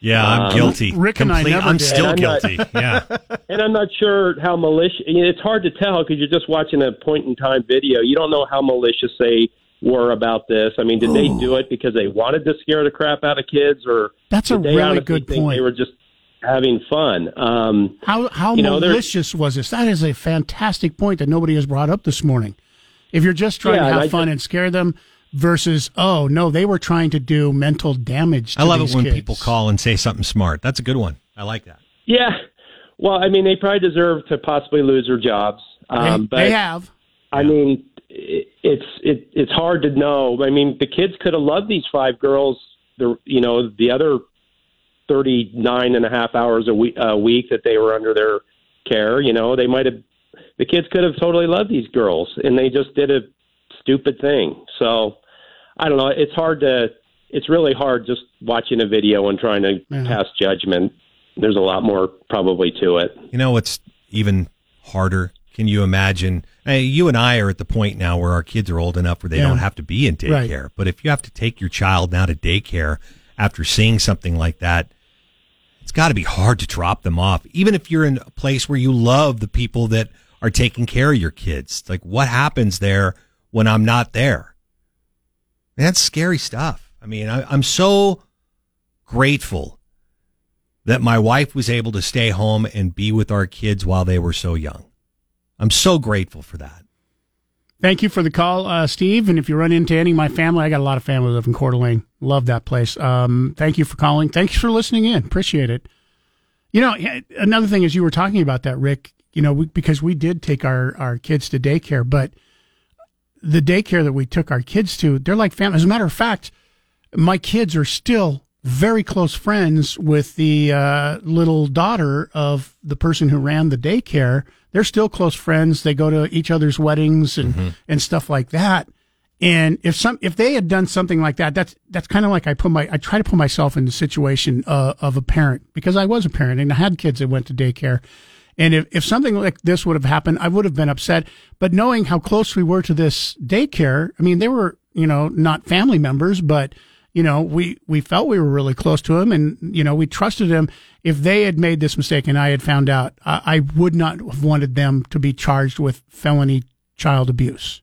Yeah, I'm Um, guilty. Rick and I never I'm did. still And I'm not- guilty. yeah. and I'm not sure how malicious. It's hard to tell because you're just watching a point in time video. You don't know how malicious they were about this. I mean, did they do it because they wanted to scare the crap out of kids, or That's a they really good think point. They were just having fun. Um, How how You know, malicious was this? That is a fantastic point that nobody has brought up this morning. If you're just trying Yeah, to have I fun and scare them, versus oh no, they were trying to do mental damage. To I love these it when kids. people call and say something smart. That's a good one. I like that. yeah. Well, I mean, they probably deserve to possibly lose their jobs. Um, they, but they have. I mean, it, it's it, it's hard to know. I mean, the kids could have loved these five girls. The you know the other thirty nine and a half hours a week, a week that they were under their care. You know, they might have the kids could have totally loved these girls, and they just did a stupid thing. So I don't know. It's hard to. It's really hard just watching a video and trying to Yeah. pass judgment. There's a lot more probably to it. You know what's even harder? Can you imagine? Hey, you and I are at the point now where our kids are old enough where they Yeah. don't have to be in Right. daycare. But if you have to take your child now to daycare after seeing something like that, it's got to be hard to drop them off. Even if you're in a place where you love the people that are taking care of your kids. It's like, what happens there when I'm not there? That's scary stuff. I mean, I, I'm so grateful that my wife was able to stay home and be with our kids while they were so young. I'm so grateful for that. Thank you for the call, uh, Steve. And if you run into any of my family, I got a lot of family live in Coeur d'Alene. Love that place. Um, thank you for calling. Thanks for listening in. Appreciate it. You know, another thing is you were talking about that, Rick. You know, we, because we did take our our kids to daycare, but the daycare that we took our kids to, they're like family. As a matter of fact, my kids are still very close friends with the uh, little daughter of the person who ran the daycare. They're still close friends. They go to each other's weddings and and stuff like that. And if some if they had done something like that, that's that's kind of like I put my I try to put myself in the situation uh, of a parent because I was a parent and I had kids that went to daycare. And if, if something like this would have happened, I would have been upset. But knowing how close we were to this daycare, I mean, they were, you know, not family members, but, you know, we, we felt we were really close to him and, you know, we trusted him. If they had made this mistake and I had found out, I, I would not have wanted them to be charged with felony child abuse.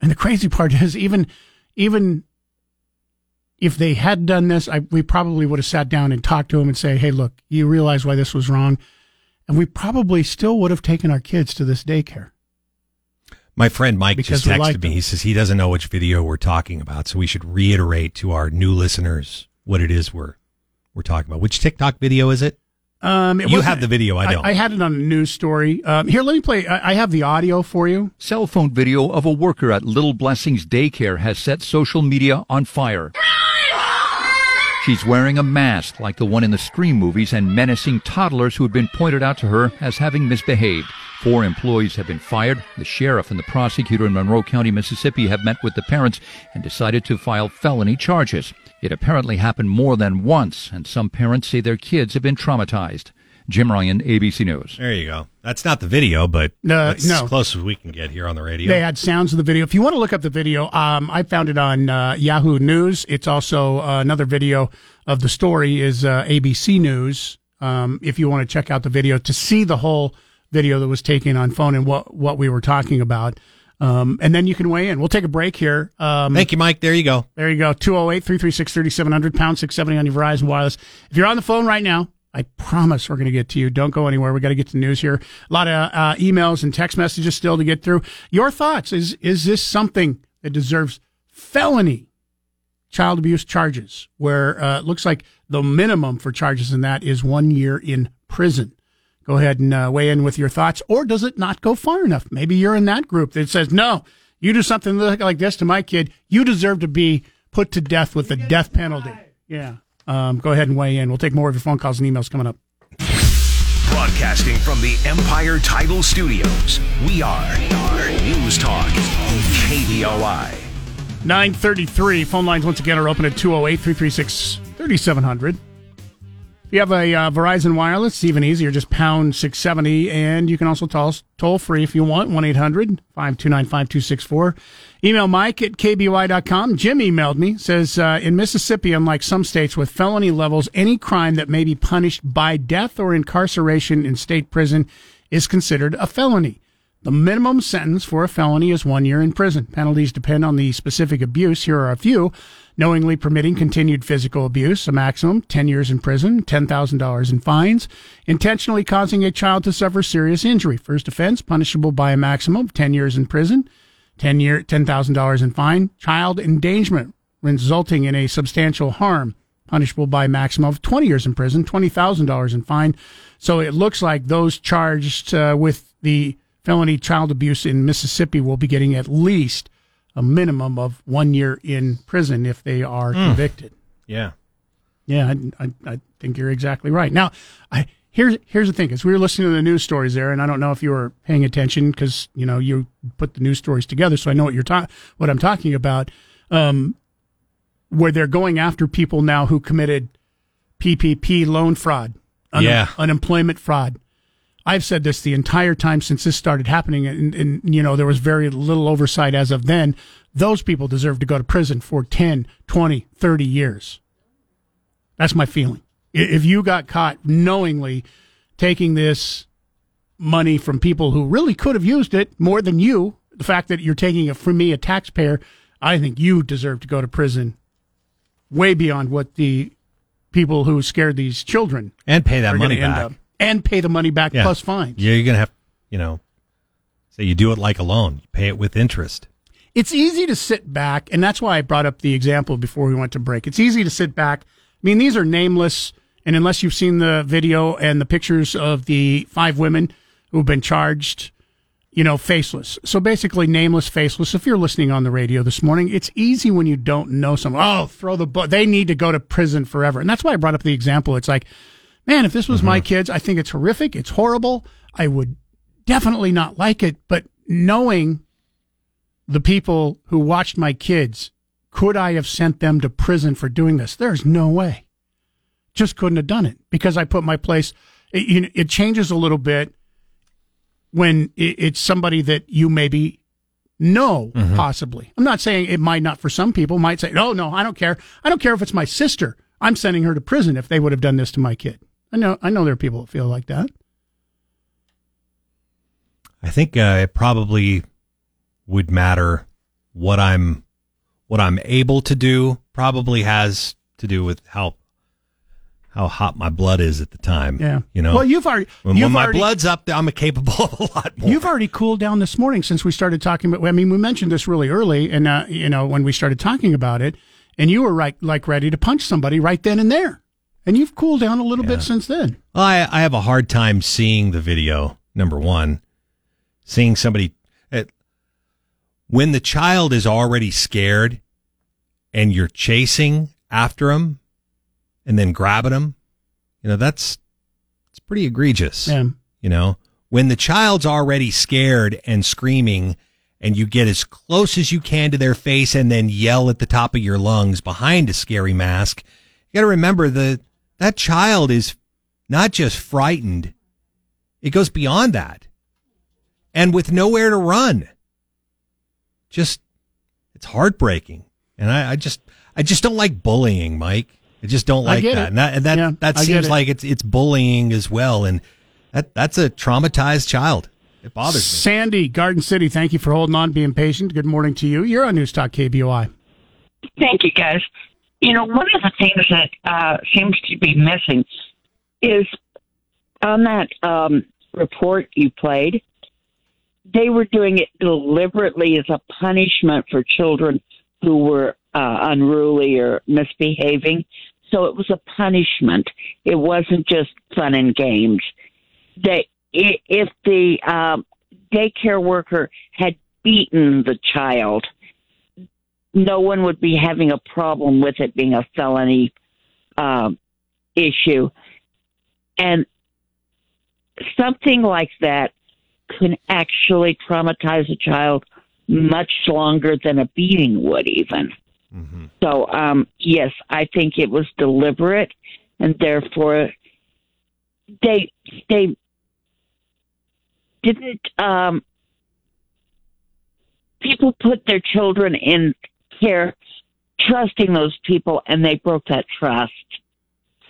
And the crazy part is even, even if they had done this, I, we probably would have sat down and talked to him and say, Hey, look, you realize why this was wrong. And we probably still would have taken our kids to this daycare. My friend Mike Because just texted like me. them. He says he doesn't know which video we're talking about, so we should reiterate to our new listeners what it is we're we're talking about. Which TikTok video is it? Um, it You have the video, I don't. I, had it on a news story. Um, here, let me play. I, I have the audio for you. Cell phone video of a worker at Little Blessings Daycare has set social media on fire. She's wearing a mask like the one in the Scream movies and menacing toddlers who had been pointed out to her as having misbehaved. Four employees have been fired. The sheriff and the prosecutor in Monroe County, Mississippi have met with the parents and decided to file felony charges. It apparently happened more than once, and some parents say their kids have been traumatized. Jim Ryan, ABC News. There you go. That's not the video, but No, that's no. as close as we can get here on the radio. They had sounds of the video. If you want to look up the video, um, I found it on uh, Yahoo News. It's also uh, another video of the story is uh, ABC News. Um, if you want to check out the video to see the whole video that was taken on phone and what what we were talking about. Um, and then you can weigh in. We'll take a break here. Um, Thank you, Mike. There you go. There you go. 208 336 3700, pound 670 on your Verizon Wireless. If you're on the phone right now, I promise we're going to get to you. Don't go anywhere. We got to get to news here. A lot of uh, emails and text messages still to get through. Your thoughts is is this something that deserves felony child abuse charges? Where uh, it looks like the minimum for charges in that is one year in prison. Go ahead and uh, weigh in with your thoughts, or does it not go far enough? Maybe you're in that group that says, "No, you do something like this to my kid, you deserve to be put to death with the death penalty." Yeah. Um, go ahead and weigh in. We'll take more of your phone calls and emails coming up. Broadcasting from the Empire Title Studios, we are News Talk, KBOI. 933. Phone lines once again are open at 208 336 3700. You have a uh, Verizon Wireless, it's even easier. Just pound 670. And you can also toll, toll free if you want, 1 800 529 5264. Email Mike at kboi.com. Jim emailed me, says uh, In Mississippi, unlike some states with felony levels, any crime that may be punished by death or incarceration in state prison is considered a felony. The minimum sentence for a felony is one year in prison. Penalties depend on the specific abuse. Here are a few. Knowingly permitting continued physical abuse, a maximum 10 years in prison, $10,000 in fines. Intentionally causing a child to suffer serious injury. First offense, punishable by a maximum of 10 years in prison, 10 year, $10,000 in fine. Child endangerment, resulting in a substantial harm, punishable by a maximum of 20 years in prison, $20,000 in fine. So it looks like those charged uh, with the felony child abuse in Mississippi will be getting at least a minimum of one year in prison if they are Mm. convicted. Yeah. Yeah, I, I, I think you're exactly right. Now, I, here's here's the thing: is we were listening to the news stories there, and I don't know if you were paying attention because you know you put the news stories together, so I know what you're ta- what I'm talking about. Um, where they're going after people now who committed PPP loan fraud, Yeah. unemployment fraud. I've said this the entire time since this started happening, and, and you know there was very little oversight as of then. Those people deserve to go to prison for 10, 20, 30 years. That's my feeling. If you got caught knowingly taking this money from people who really could have used it more than you, the fact that you're taking it from me, a taxpayer, I think you deserve to go to prison way beyond what the people who scared these children And pay that money back. up. And pay the money back Yeah. plus fines. Yeah, you're going to have, you know, say you do it like a loan, you pay it with interest. it's easy to sit back, and that's why I brought up the example before we went to break. It's easy to sit back. I mean, these are nameless, and unless you've seen the video and the pictures of the five women who've been charged, you know, faceless. So basically, nameless, faceless. If you're listening on the radio this morning, it's easy when you don't know someone. Oh, throw the book. They need to go to prison forever. And that's why I brought up the example. It's like, man, if this was my kids, I think it's horrific. It's horrible. I would definitely not like it. But knowing the people who watched my kids, could I have sent them to prison for doing this? There's no way. Just couldn't have done it because I put my place. It, you know, it changes a little bit when it, it's somebody that you maybe know, Mhm. possibly. I'm not saying it might not for some people. Might say, "Oh no, I don't care. I don't care if it's my sister. I'm sending her to prison if they would have done this to my kid." I know. I know there are people that feel like that. I think uh, it probably would matter what I'm what I'm able to do. Probably has to do with how how hot my blood is at the time. Yeah. you know. Well, you've already when, you've when my already- blood's up, I'm capable of a lot more. You've already cooled down this morning since we started talking about. I mean, we mentioned this really early, and uh, you know when we started talking about it, and you were right, like ready to punch somebody right then and there, and you've cooled down a little bit since then. Well, I, I have a hard time seeing the video. Number one, seeing somebody it, when the child is already scared, and you're chasing after him, and then grabbing him. You know that's it's pretty egregious. Yeah. You know when the child's already scared and screaming. And you get as close as you can to their face and then yell at the top of your lungs behind a scary mask. You got to remember that that child is not just frightened, it goes beyond that. And with nowhere to run. Just, it's heartbreaking. And I, I just, I just don't like bullying, Mike. I just don't like that. it. And that, and that, Yeah, that seems it. like it's, it's bullying as well. And that, that's a traumatized child. It bothers me. Sandy, Garden City, thank you for holding on, being patient. Good morning to you. You're on News Talk KBOI. Thank you, guys. You know, one of the things that uh, seems to be missing is on that um, report you played, they were doing it deliberately as a punishment for children who were uh, unruly or misbehaving. So it was a punishment. It wasn't just fun and games. They, if the um, daycare worker had beaten the child, no one would be having a problem with it being a felony um, issue. And something like that can actually traumatize a child much longer than a beating would, even. So, um, yes, I think it was deliberate, and therefore they they didn't um people put their children in care trusting those people and they broke that trust.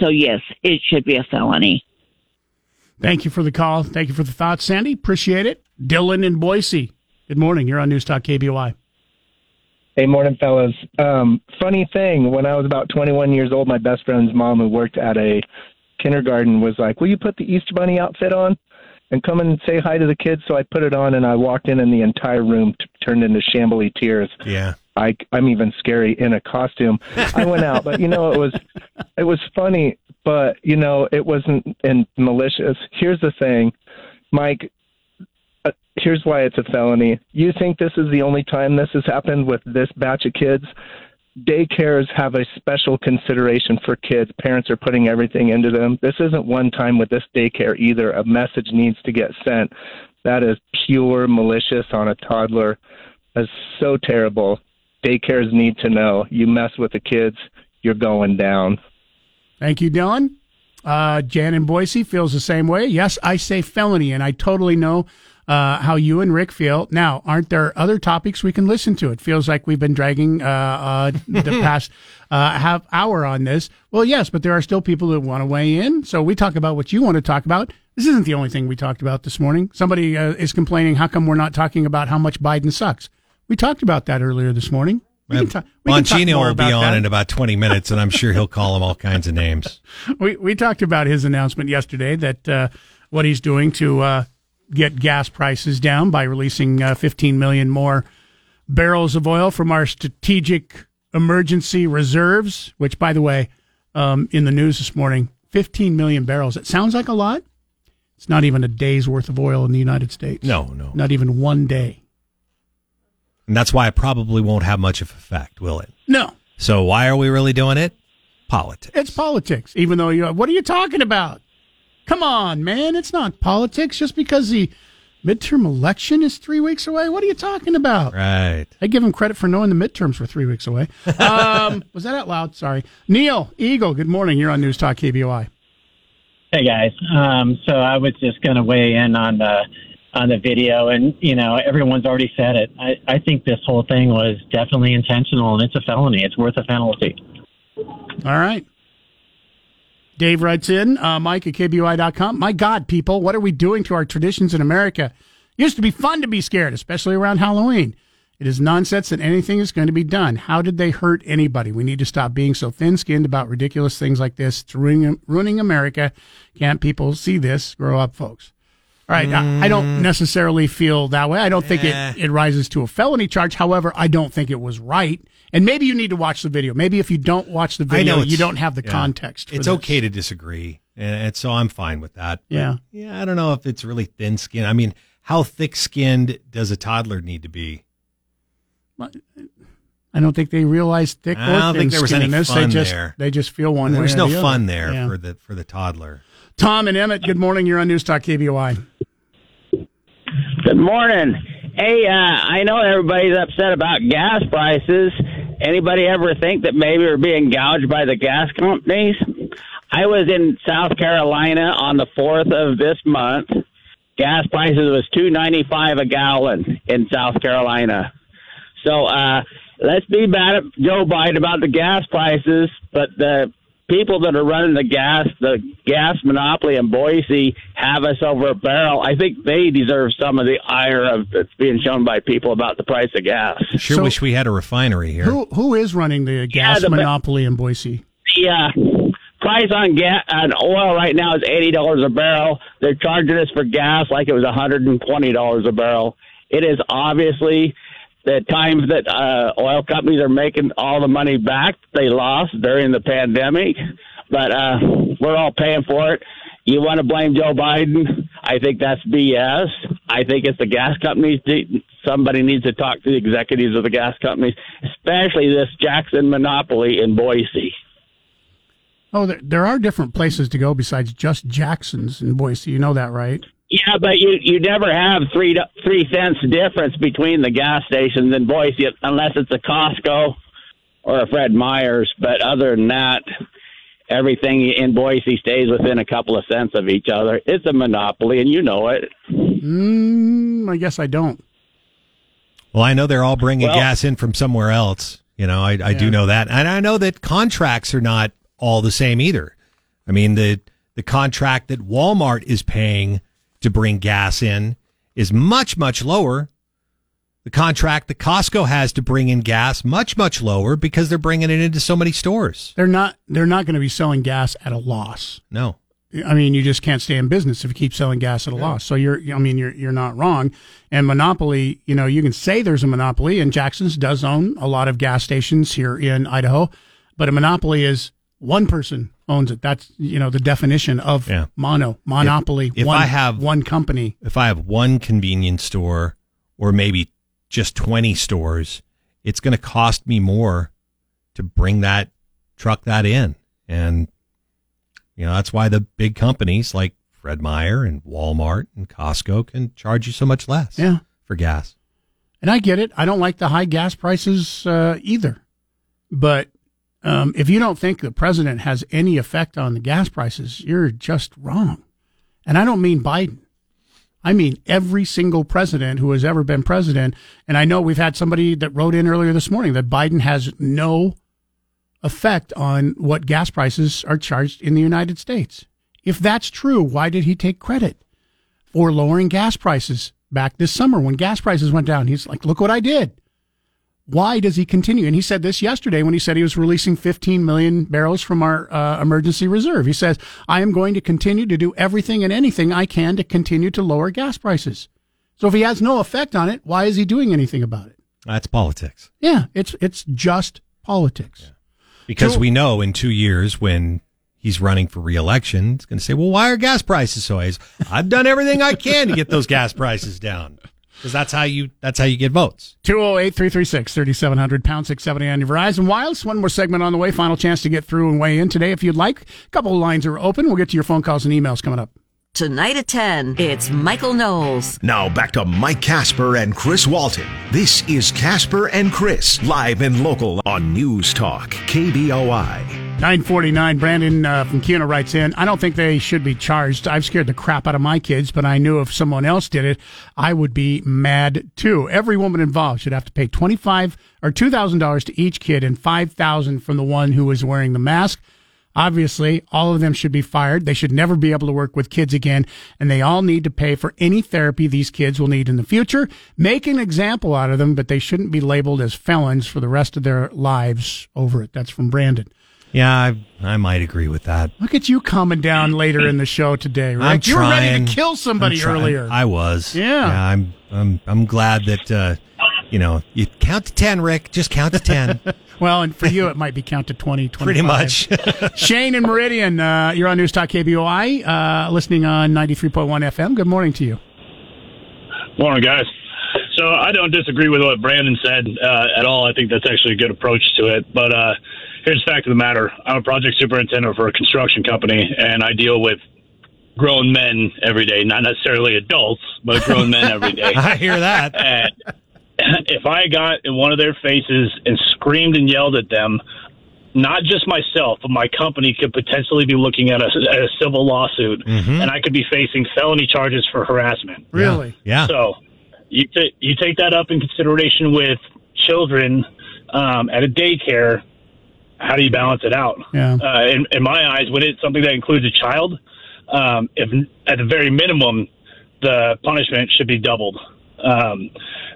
So yes, it should be a felony. Thank you for the call. Thank you for the thoughts, Sandy. Appreciate it. Dylan in Boise. Good morning. You're on News Talk KBOI. Hey, morning, fellas. Um, funny thing, when I was about 21 years old, my best friend's mom, who worked at a kindergarten, was like, "Will you put the Easter Bunny outfit on and come and say hi to the kids?" So I put it on, and I walked in, and the entire room t- turned into shambly tears. Yeah. I, I'm even scary in a costume. I went out, but you know, it was it was funny, but you know, it wasn't in malicious. Here's the thing, Mike. Uh, here's why it's a felony. You think this is the only time this has happened with this batch of kids? Daycares have a special consideration for kids. Parents are putting everything into them. This isn't one time with this daycare either. A message needs to get sent. That is pure malicious on a toddler. That's so terrible. Daycares need to know. You mess with the kids, you're going down. Thank you, Dylan. Uh, Jan in Boise feels the same way. Yes, I say felony, and I totally know uh, how you and Rick feel. Now, aren't there other topics we can listen to? It feels like we've been dragging uh, uh, the past uh, half hour on this. Well, yes, but there are still people that want to weigh in. So we talk about what you want to talk about. This isn't the only thing we talked about this morning. Somebody uh, is complaining, how come we're not talking about how much Biden sucks? We talked about that earlier this morning. We can ta- we can talk Bongino more will be on that. in about 20 minutes, and I'm sure he'll call him all kinds of names. we we talked about his announcement yesterday that uh, what he's doing to uh, get gas prices down by releasing uh, 15 million more barrels of oil from our strategic emergency reserves. Which, by the way, um, in the news this morning, 15 million barrels. It sounds like a lot. It's not even a day's worth of oil in the United States. No, no. Not even one day. And that's why it probably won't have much of effect, will it? No. So why are we really doing it? Politics. It's politics. Even though you, what are you talking about? Come on, man. It's not politics just because the midterm election is three weeks away. What are you talking about? Right. I give him credit for knowing the midterms were three weeks away. Um, was that out loud? Sorry. Neil Eagle. Good morning. You're on News Talk KBOI. Hey guys, um, so I was just going to weigh in on the on the video, and you know everyone's already said it. I, I think this whole thing was definitely intentional, and it's a felony. It's worth a penalty. All right. Dave writes in, uh, Mike at KBOI.com. My God, people, what are we doing to our traditions in America? Used to be fun to be scared, especially around Halloween. It is nonsense that anything is going to be done. How did they hurt anybody? We need to stop being so thin skinned about ridiculous things like this. It's ruining, ruining America. Can't people see this? Grow up, folks. Right. I, I don't mm. necessarily feel that way. I don't think Yeah. it, it rises to a felony charge. However, I don't think it was right. And maybe you need to watch the video. Maybe if you don't watch the video, you don't have the yeah. context. For It's this. okay to disagree, and, so I'm fine with that. But, Yeah. yeah. I don't know if it's really thin skin. I mean, how thick skinned does a toddler need to be? I don't think they realize thick I don't or think thin there was any this. fun they just there. they just feel one way. There's no the fun there Yeah. for the for the toddler. Tom and Emmett. Good morning. You're on News Talk KBOI. Good morning. Hey, uh, I know everybody's upset about gas prices. Anybody ever think that maybe we're being gouged by the gas companies? I was in South Carolina on the fourth of this month. Gas prices was two ninety five a gallon in South Carolina. So uh, let's be mad at Joe Biden about the gas prices, but the people that are running the gas, the gas monopoly in Boise, have us over a barrel. I think they deserve some of the ire of that's being shown by people about the price of gas. Sure So- wish we had a refinery here. Who who is running the gas the monopoly in Boise? Yeah. uh, price on gas on oil right now is eighty dollars a barrel. They're charging us for gas like it was one hundred and twenty dollars a barrel. It is obviously the times that uh, oil companies are making all the money back they lost during the pandemic, but uh, we're all paying for it. You want to blame Joe Biden? I think that's BS. I think it's the gas companies. Somebody needs to talk to the executives of the gas companies, especially this Jackson monopoly in Boise. Oh, there, there are different places to go besides just Jackson's in Boise. You know that, right? Yeah, but you you never have three to- three cents difference between the gas stations in Boise unless it's a Costco or a Fred Meyer's. But other than that, everything in Boise stays within a couple of cents of each other. It's a monopoly, and you know it. Mm, I guess I don't. Well, I know they're all bringing Well- gas in from somewhere else. You know, I, I do know that, and I know that contracts are not all the same either. I mean the the contract that Walmart is paying to bring gas in is much much lower. The contract that Costco has to bring in gas much much lower because they're bringing it into so many stores. They're not. They're not going to be selling gas at a loss. No. I mean, you just can't stay in business if you keep selling gas at a loss. So you're, I mean, you're you're not wrong. And monopoly, you know, you can say there's a monopoly, and Jackson's does own a lot of gas stations here in Idaho, but a monopoly is one person owns it. That's you know the definition of mono monopoly. If, if one, I have one company, if I have one convenience store or maybe just 20 stores, it's going to cost me more to bring that truck that in. And you know, that's why the big companies like Fred Meyer and Walmart and Costco can charge you so much less Yeah. for gas. and I get it. I don't like the high gas prices uh, either, but um, if you don't think the president has any effect on the gas prices, you're just wrong. And I don't mean Biden. I mean every single president who has ever been president. And I know we've had somebody that wrote in earlier this morning that Biden has no effect on what gas prices are charged in the United States. If that's true, why did he take credit for lowering gas prices back this summer when gas prices went down? He's like, look what I did. Why does he continue? And he said this yesterday when he said he was releasing 15 million barrels from our uh, emergency reserve. He says, I am going to continue to do everything and anything I can to continue to lower gas prices. So if he has no effect on it, why is he doing anything about it? That's politics. Yeah, it's it's just politics. Because So- we know in two years when he's running for reelection, he's going to say, well, why are gas prices so high? I've done everything I can to get those gas prices down. Because that's how you that's how you get votes. 208 336 3700 pound 670 on your Verizon Wireless. One more segment on the way. Final chance to get through and weigh in today if you'd like. A couple of lines are open. We'll get to your phone calls and emails coming up. Tonight at 10, it's Michael Knowles. Now back to Mike Casper and Chris Walton. This is Casper and Chris, live and local on News Talk, KBOI. 949 Brandon uh, from Kuna writes in, I don't think they should be charged. I've scared the crap out of my kids, but I knew if someone else did it, I would be mad too. Every woman involved should have to pay 25 or $2,000 to each kid and 5000 from the one who was wearing the mask. Obviously, all of them should be fired. They should never be able to work with kids again, and they all need to pay for any therapy these kids will need in the future. Make an example out of them, but they shouldn't be labeled as felons for the rest of their lives over it. That's from Brandon. Yeah, I, I might agree with that. Look at you calming down later in the show today, Rick. I'm you were ready to kill somebody I'm trying. earlier. I was. Yeah. I'm I'm I'm glad that uh, you know, you count to 10, Rick. Just count to 10. well, and for you, it might be count to 20, 25. Pretty much. Shane and Meridian, uh, you're on News Talk KBOI, uh, listening on 93.1 FM. Good morning to you. Morning, guys. So I don't disagree with what Brandon said uh, at all. I think that's actually a good approach to it. But uh, here's the fact of the matter: I'm a project superintendent for a construction company, and I deal with grown men every day. Not necessarily adults, but grown men every day. I hear that. And if I got in one of their faces and screamed and yelled at them, not just myself, but my company could potentially be looking at a, at a civil lawsuit, Mhm. and I could be facing felony charges for harassment. Really? Yeah. So you t- you take that up in consideration with children um, at a daycare. How do you balance it out? Yeah. Uh, in, in my eyes, when it's something that includes a child, um, if at the very minimum, the punishment should be doubled. Um,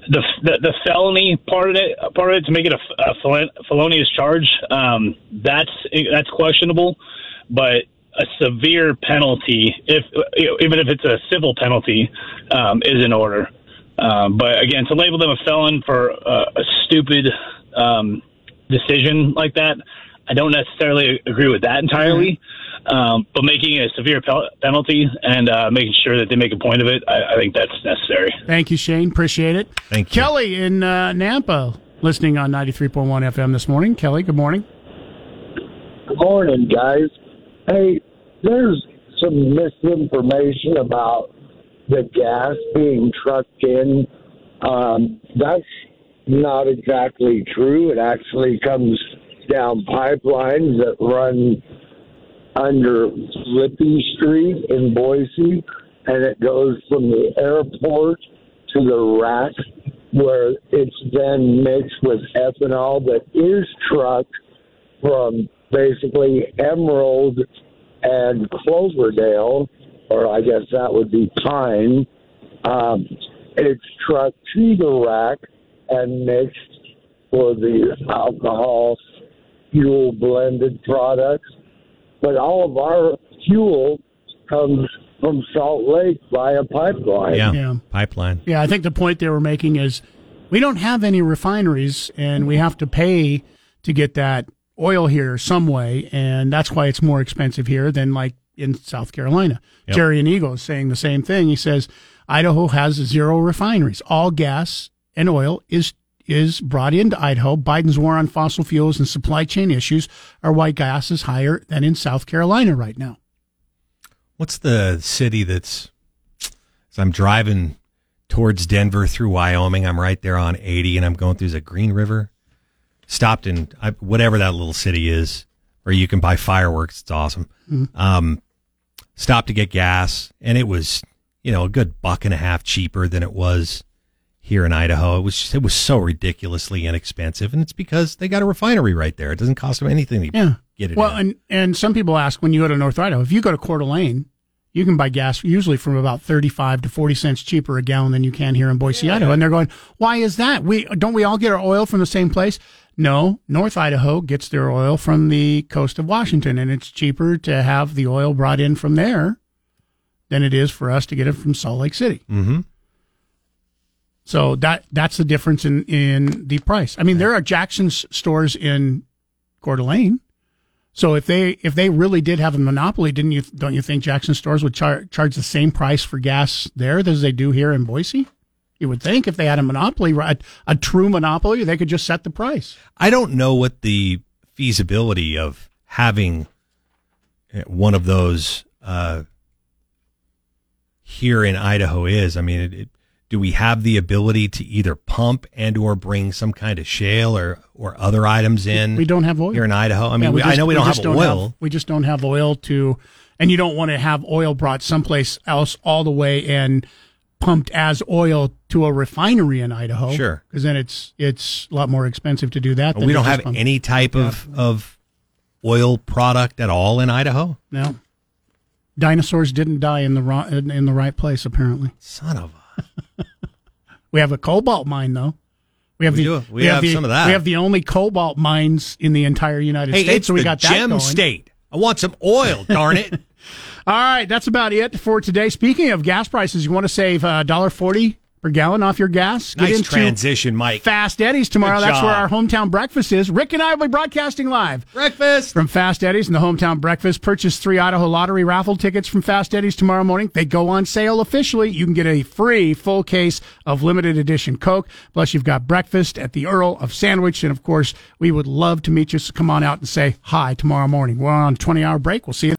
the, the the felony part of it, part of it, to make it a, a fel- felonious charge, um, that's that's questionable. But a severe penalty, if even if it's a civil penalty, um, is in order. Um, but again, to label them a felon for uh, a stupid um, decision like that, I don't necessarily agree with that entirely. Um, but making a severe pel- penalty and uh, making sure that they make a point of it, I, I think that's necessary. Thank you, Shane. Appreciate it. Thank you. Kelly in uh, Nampa, listening on 93.1 FM this morning. Kelly, good morning. Good morning, guys. Hey, there's some misinformation about the gas being trucked in. Um, that's not exactly true. It actually comes down pipelines that run under Lippy Street in Boise, and it goes from the airport to the rack, where it's then mixed with ethanol that is trucked from basically Emerald and Cloverdale, or I guess that would be Pine. Um, it's trucked to the rack and mixed for the alcohol fuel blended products. But all of our fuel comes from Salt Lake via pipeline. Yeah. Yeah. Pipeline. Yeah, I think the point they were making is we don't have any refineries and we have to pay to get that oil here some way. And that's why it's more expensive here than like in South Carolina. Yep. Jerry and Eagle is saying the same thing. He says Idaho has zero refineries. All gas and oil is is brought into Idaho. Biden's war on fossil fuels and supply chain issues are why gas is higher than in South Carolina right now. What's the city that's? So I'm driving towards Denver through Wyoming. I'm right there on 80, and I'm going through the Green River. Stopped in I, whatever that little city is, where you can buy fireworks. It's awesome. Mhm. Um, stopped to get gas, and it was you know a good buck and a half cheaper than it was here in Idaho. It was it was so ridiculously inexpensive, and it's because they got a refinery right there. It doesn't cost them anything to Yeah. get it. Well, in. and and some people ask when you go to North Idaho, if you go to Coeur d'Alene, you can buy gas usually from about thirty-five to forty cents cheaper a gallon than you can here in Boise, Idaho. And they're going, why is that? We don't we all get our oil from the same place? No, North Idaho gets their oil from the coast of Washington, and it's cheaper to have the oil brought in from there than it is for us to get it from Salt Lake City. Mm-hmm. So that that's the difference in in the price. I mean, there are Jackson's stores in Coeur d'Alene. So if they if they really did have a monopoly, didn't you don't you think Jackson stores would char- charge the same price for gas there as they do here in Boise? You would think if they had a monopoly, a, a true monopoly, they could just set the price. I don't know what the feasibility of having uh, one of those uh, here in Idaho is. I mean, it, it, do we have the ability to either pump and or bring some kind of shale or or other items in? We don't have oil here in Idaho. I mean, Yeah, we, I just- know we, don't just have oil. have- we just don't have oil to, and you don't want to have oil brought someplace else all the way and pumped as oil to a refinery in Idaho. Sure. because then it's it's a lot more expensive to do that. than we don't have pump- any type of of oil product at all in Idaho. No, dinosaurs didn't die in the wrong, in, in the right place. Apparently, son of a. we have a cobalt mine though. We have We the do. We have the, some of that. We have the only cobalt mines in the entire United Hey, States. so we got that gem going. state. I want some oil. Darn it. All right, that's about it for today. Speaking of gas prices, you want to save uh, a dollar forty per gallon off your gas? Nice transition, Mike. Fast Eddie's tomorrow. Good That's where our hometown breakfast is. Rick and I will be broadcasting live. Breakfast from Fast Eddie's and the hometown breakfast. Purchase three Idaho lottery raffle tickets from Fast Eddie's tomorrow morning. They go on sale officially. You can get a free full case of limited edition Coke. Plus, you've got breakfast at the Earl of Sandwich, and of course, we would love to meet you. So come on out and say hi tomorrow morning. We're on a twenty hour break. We'll see you.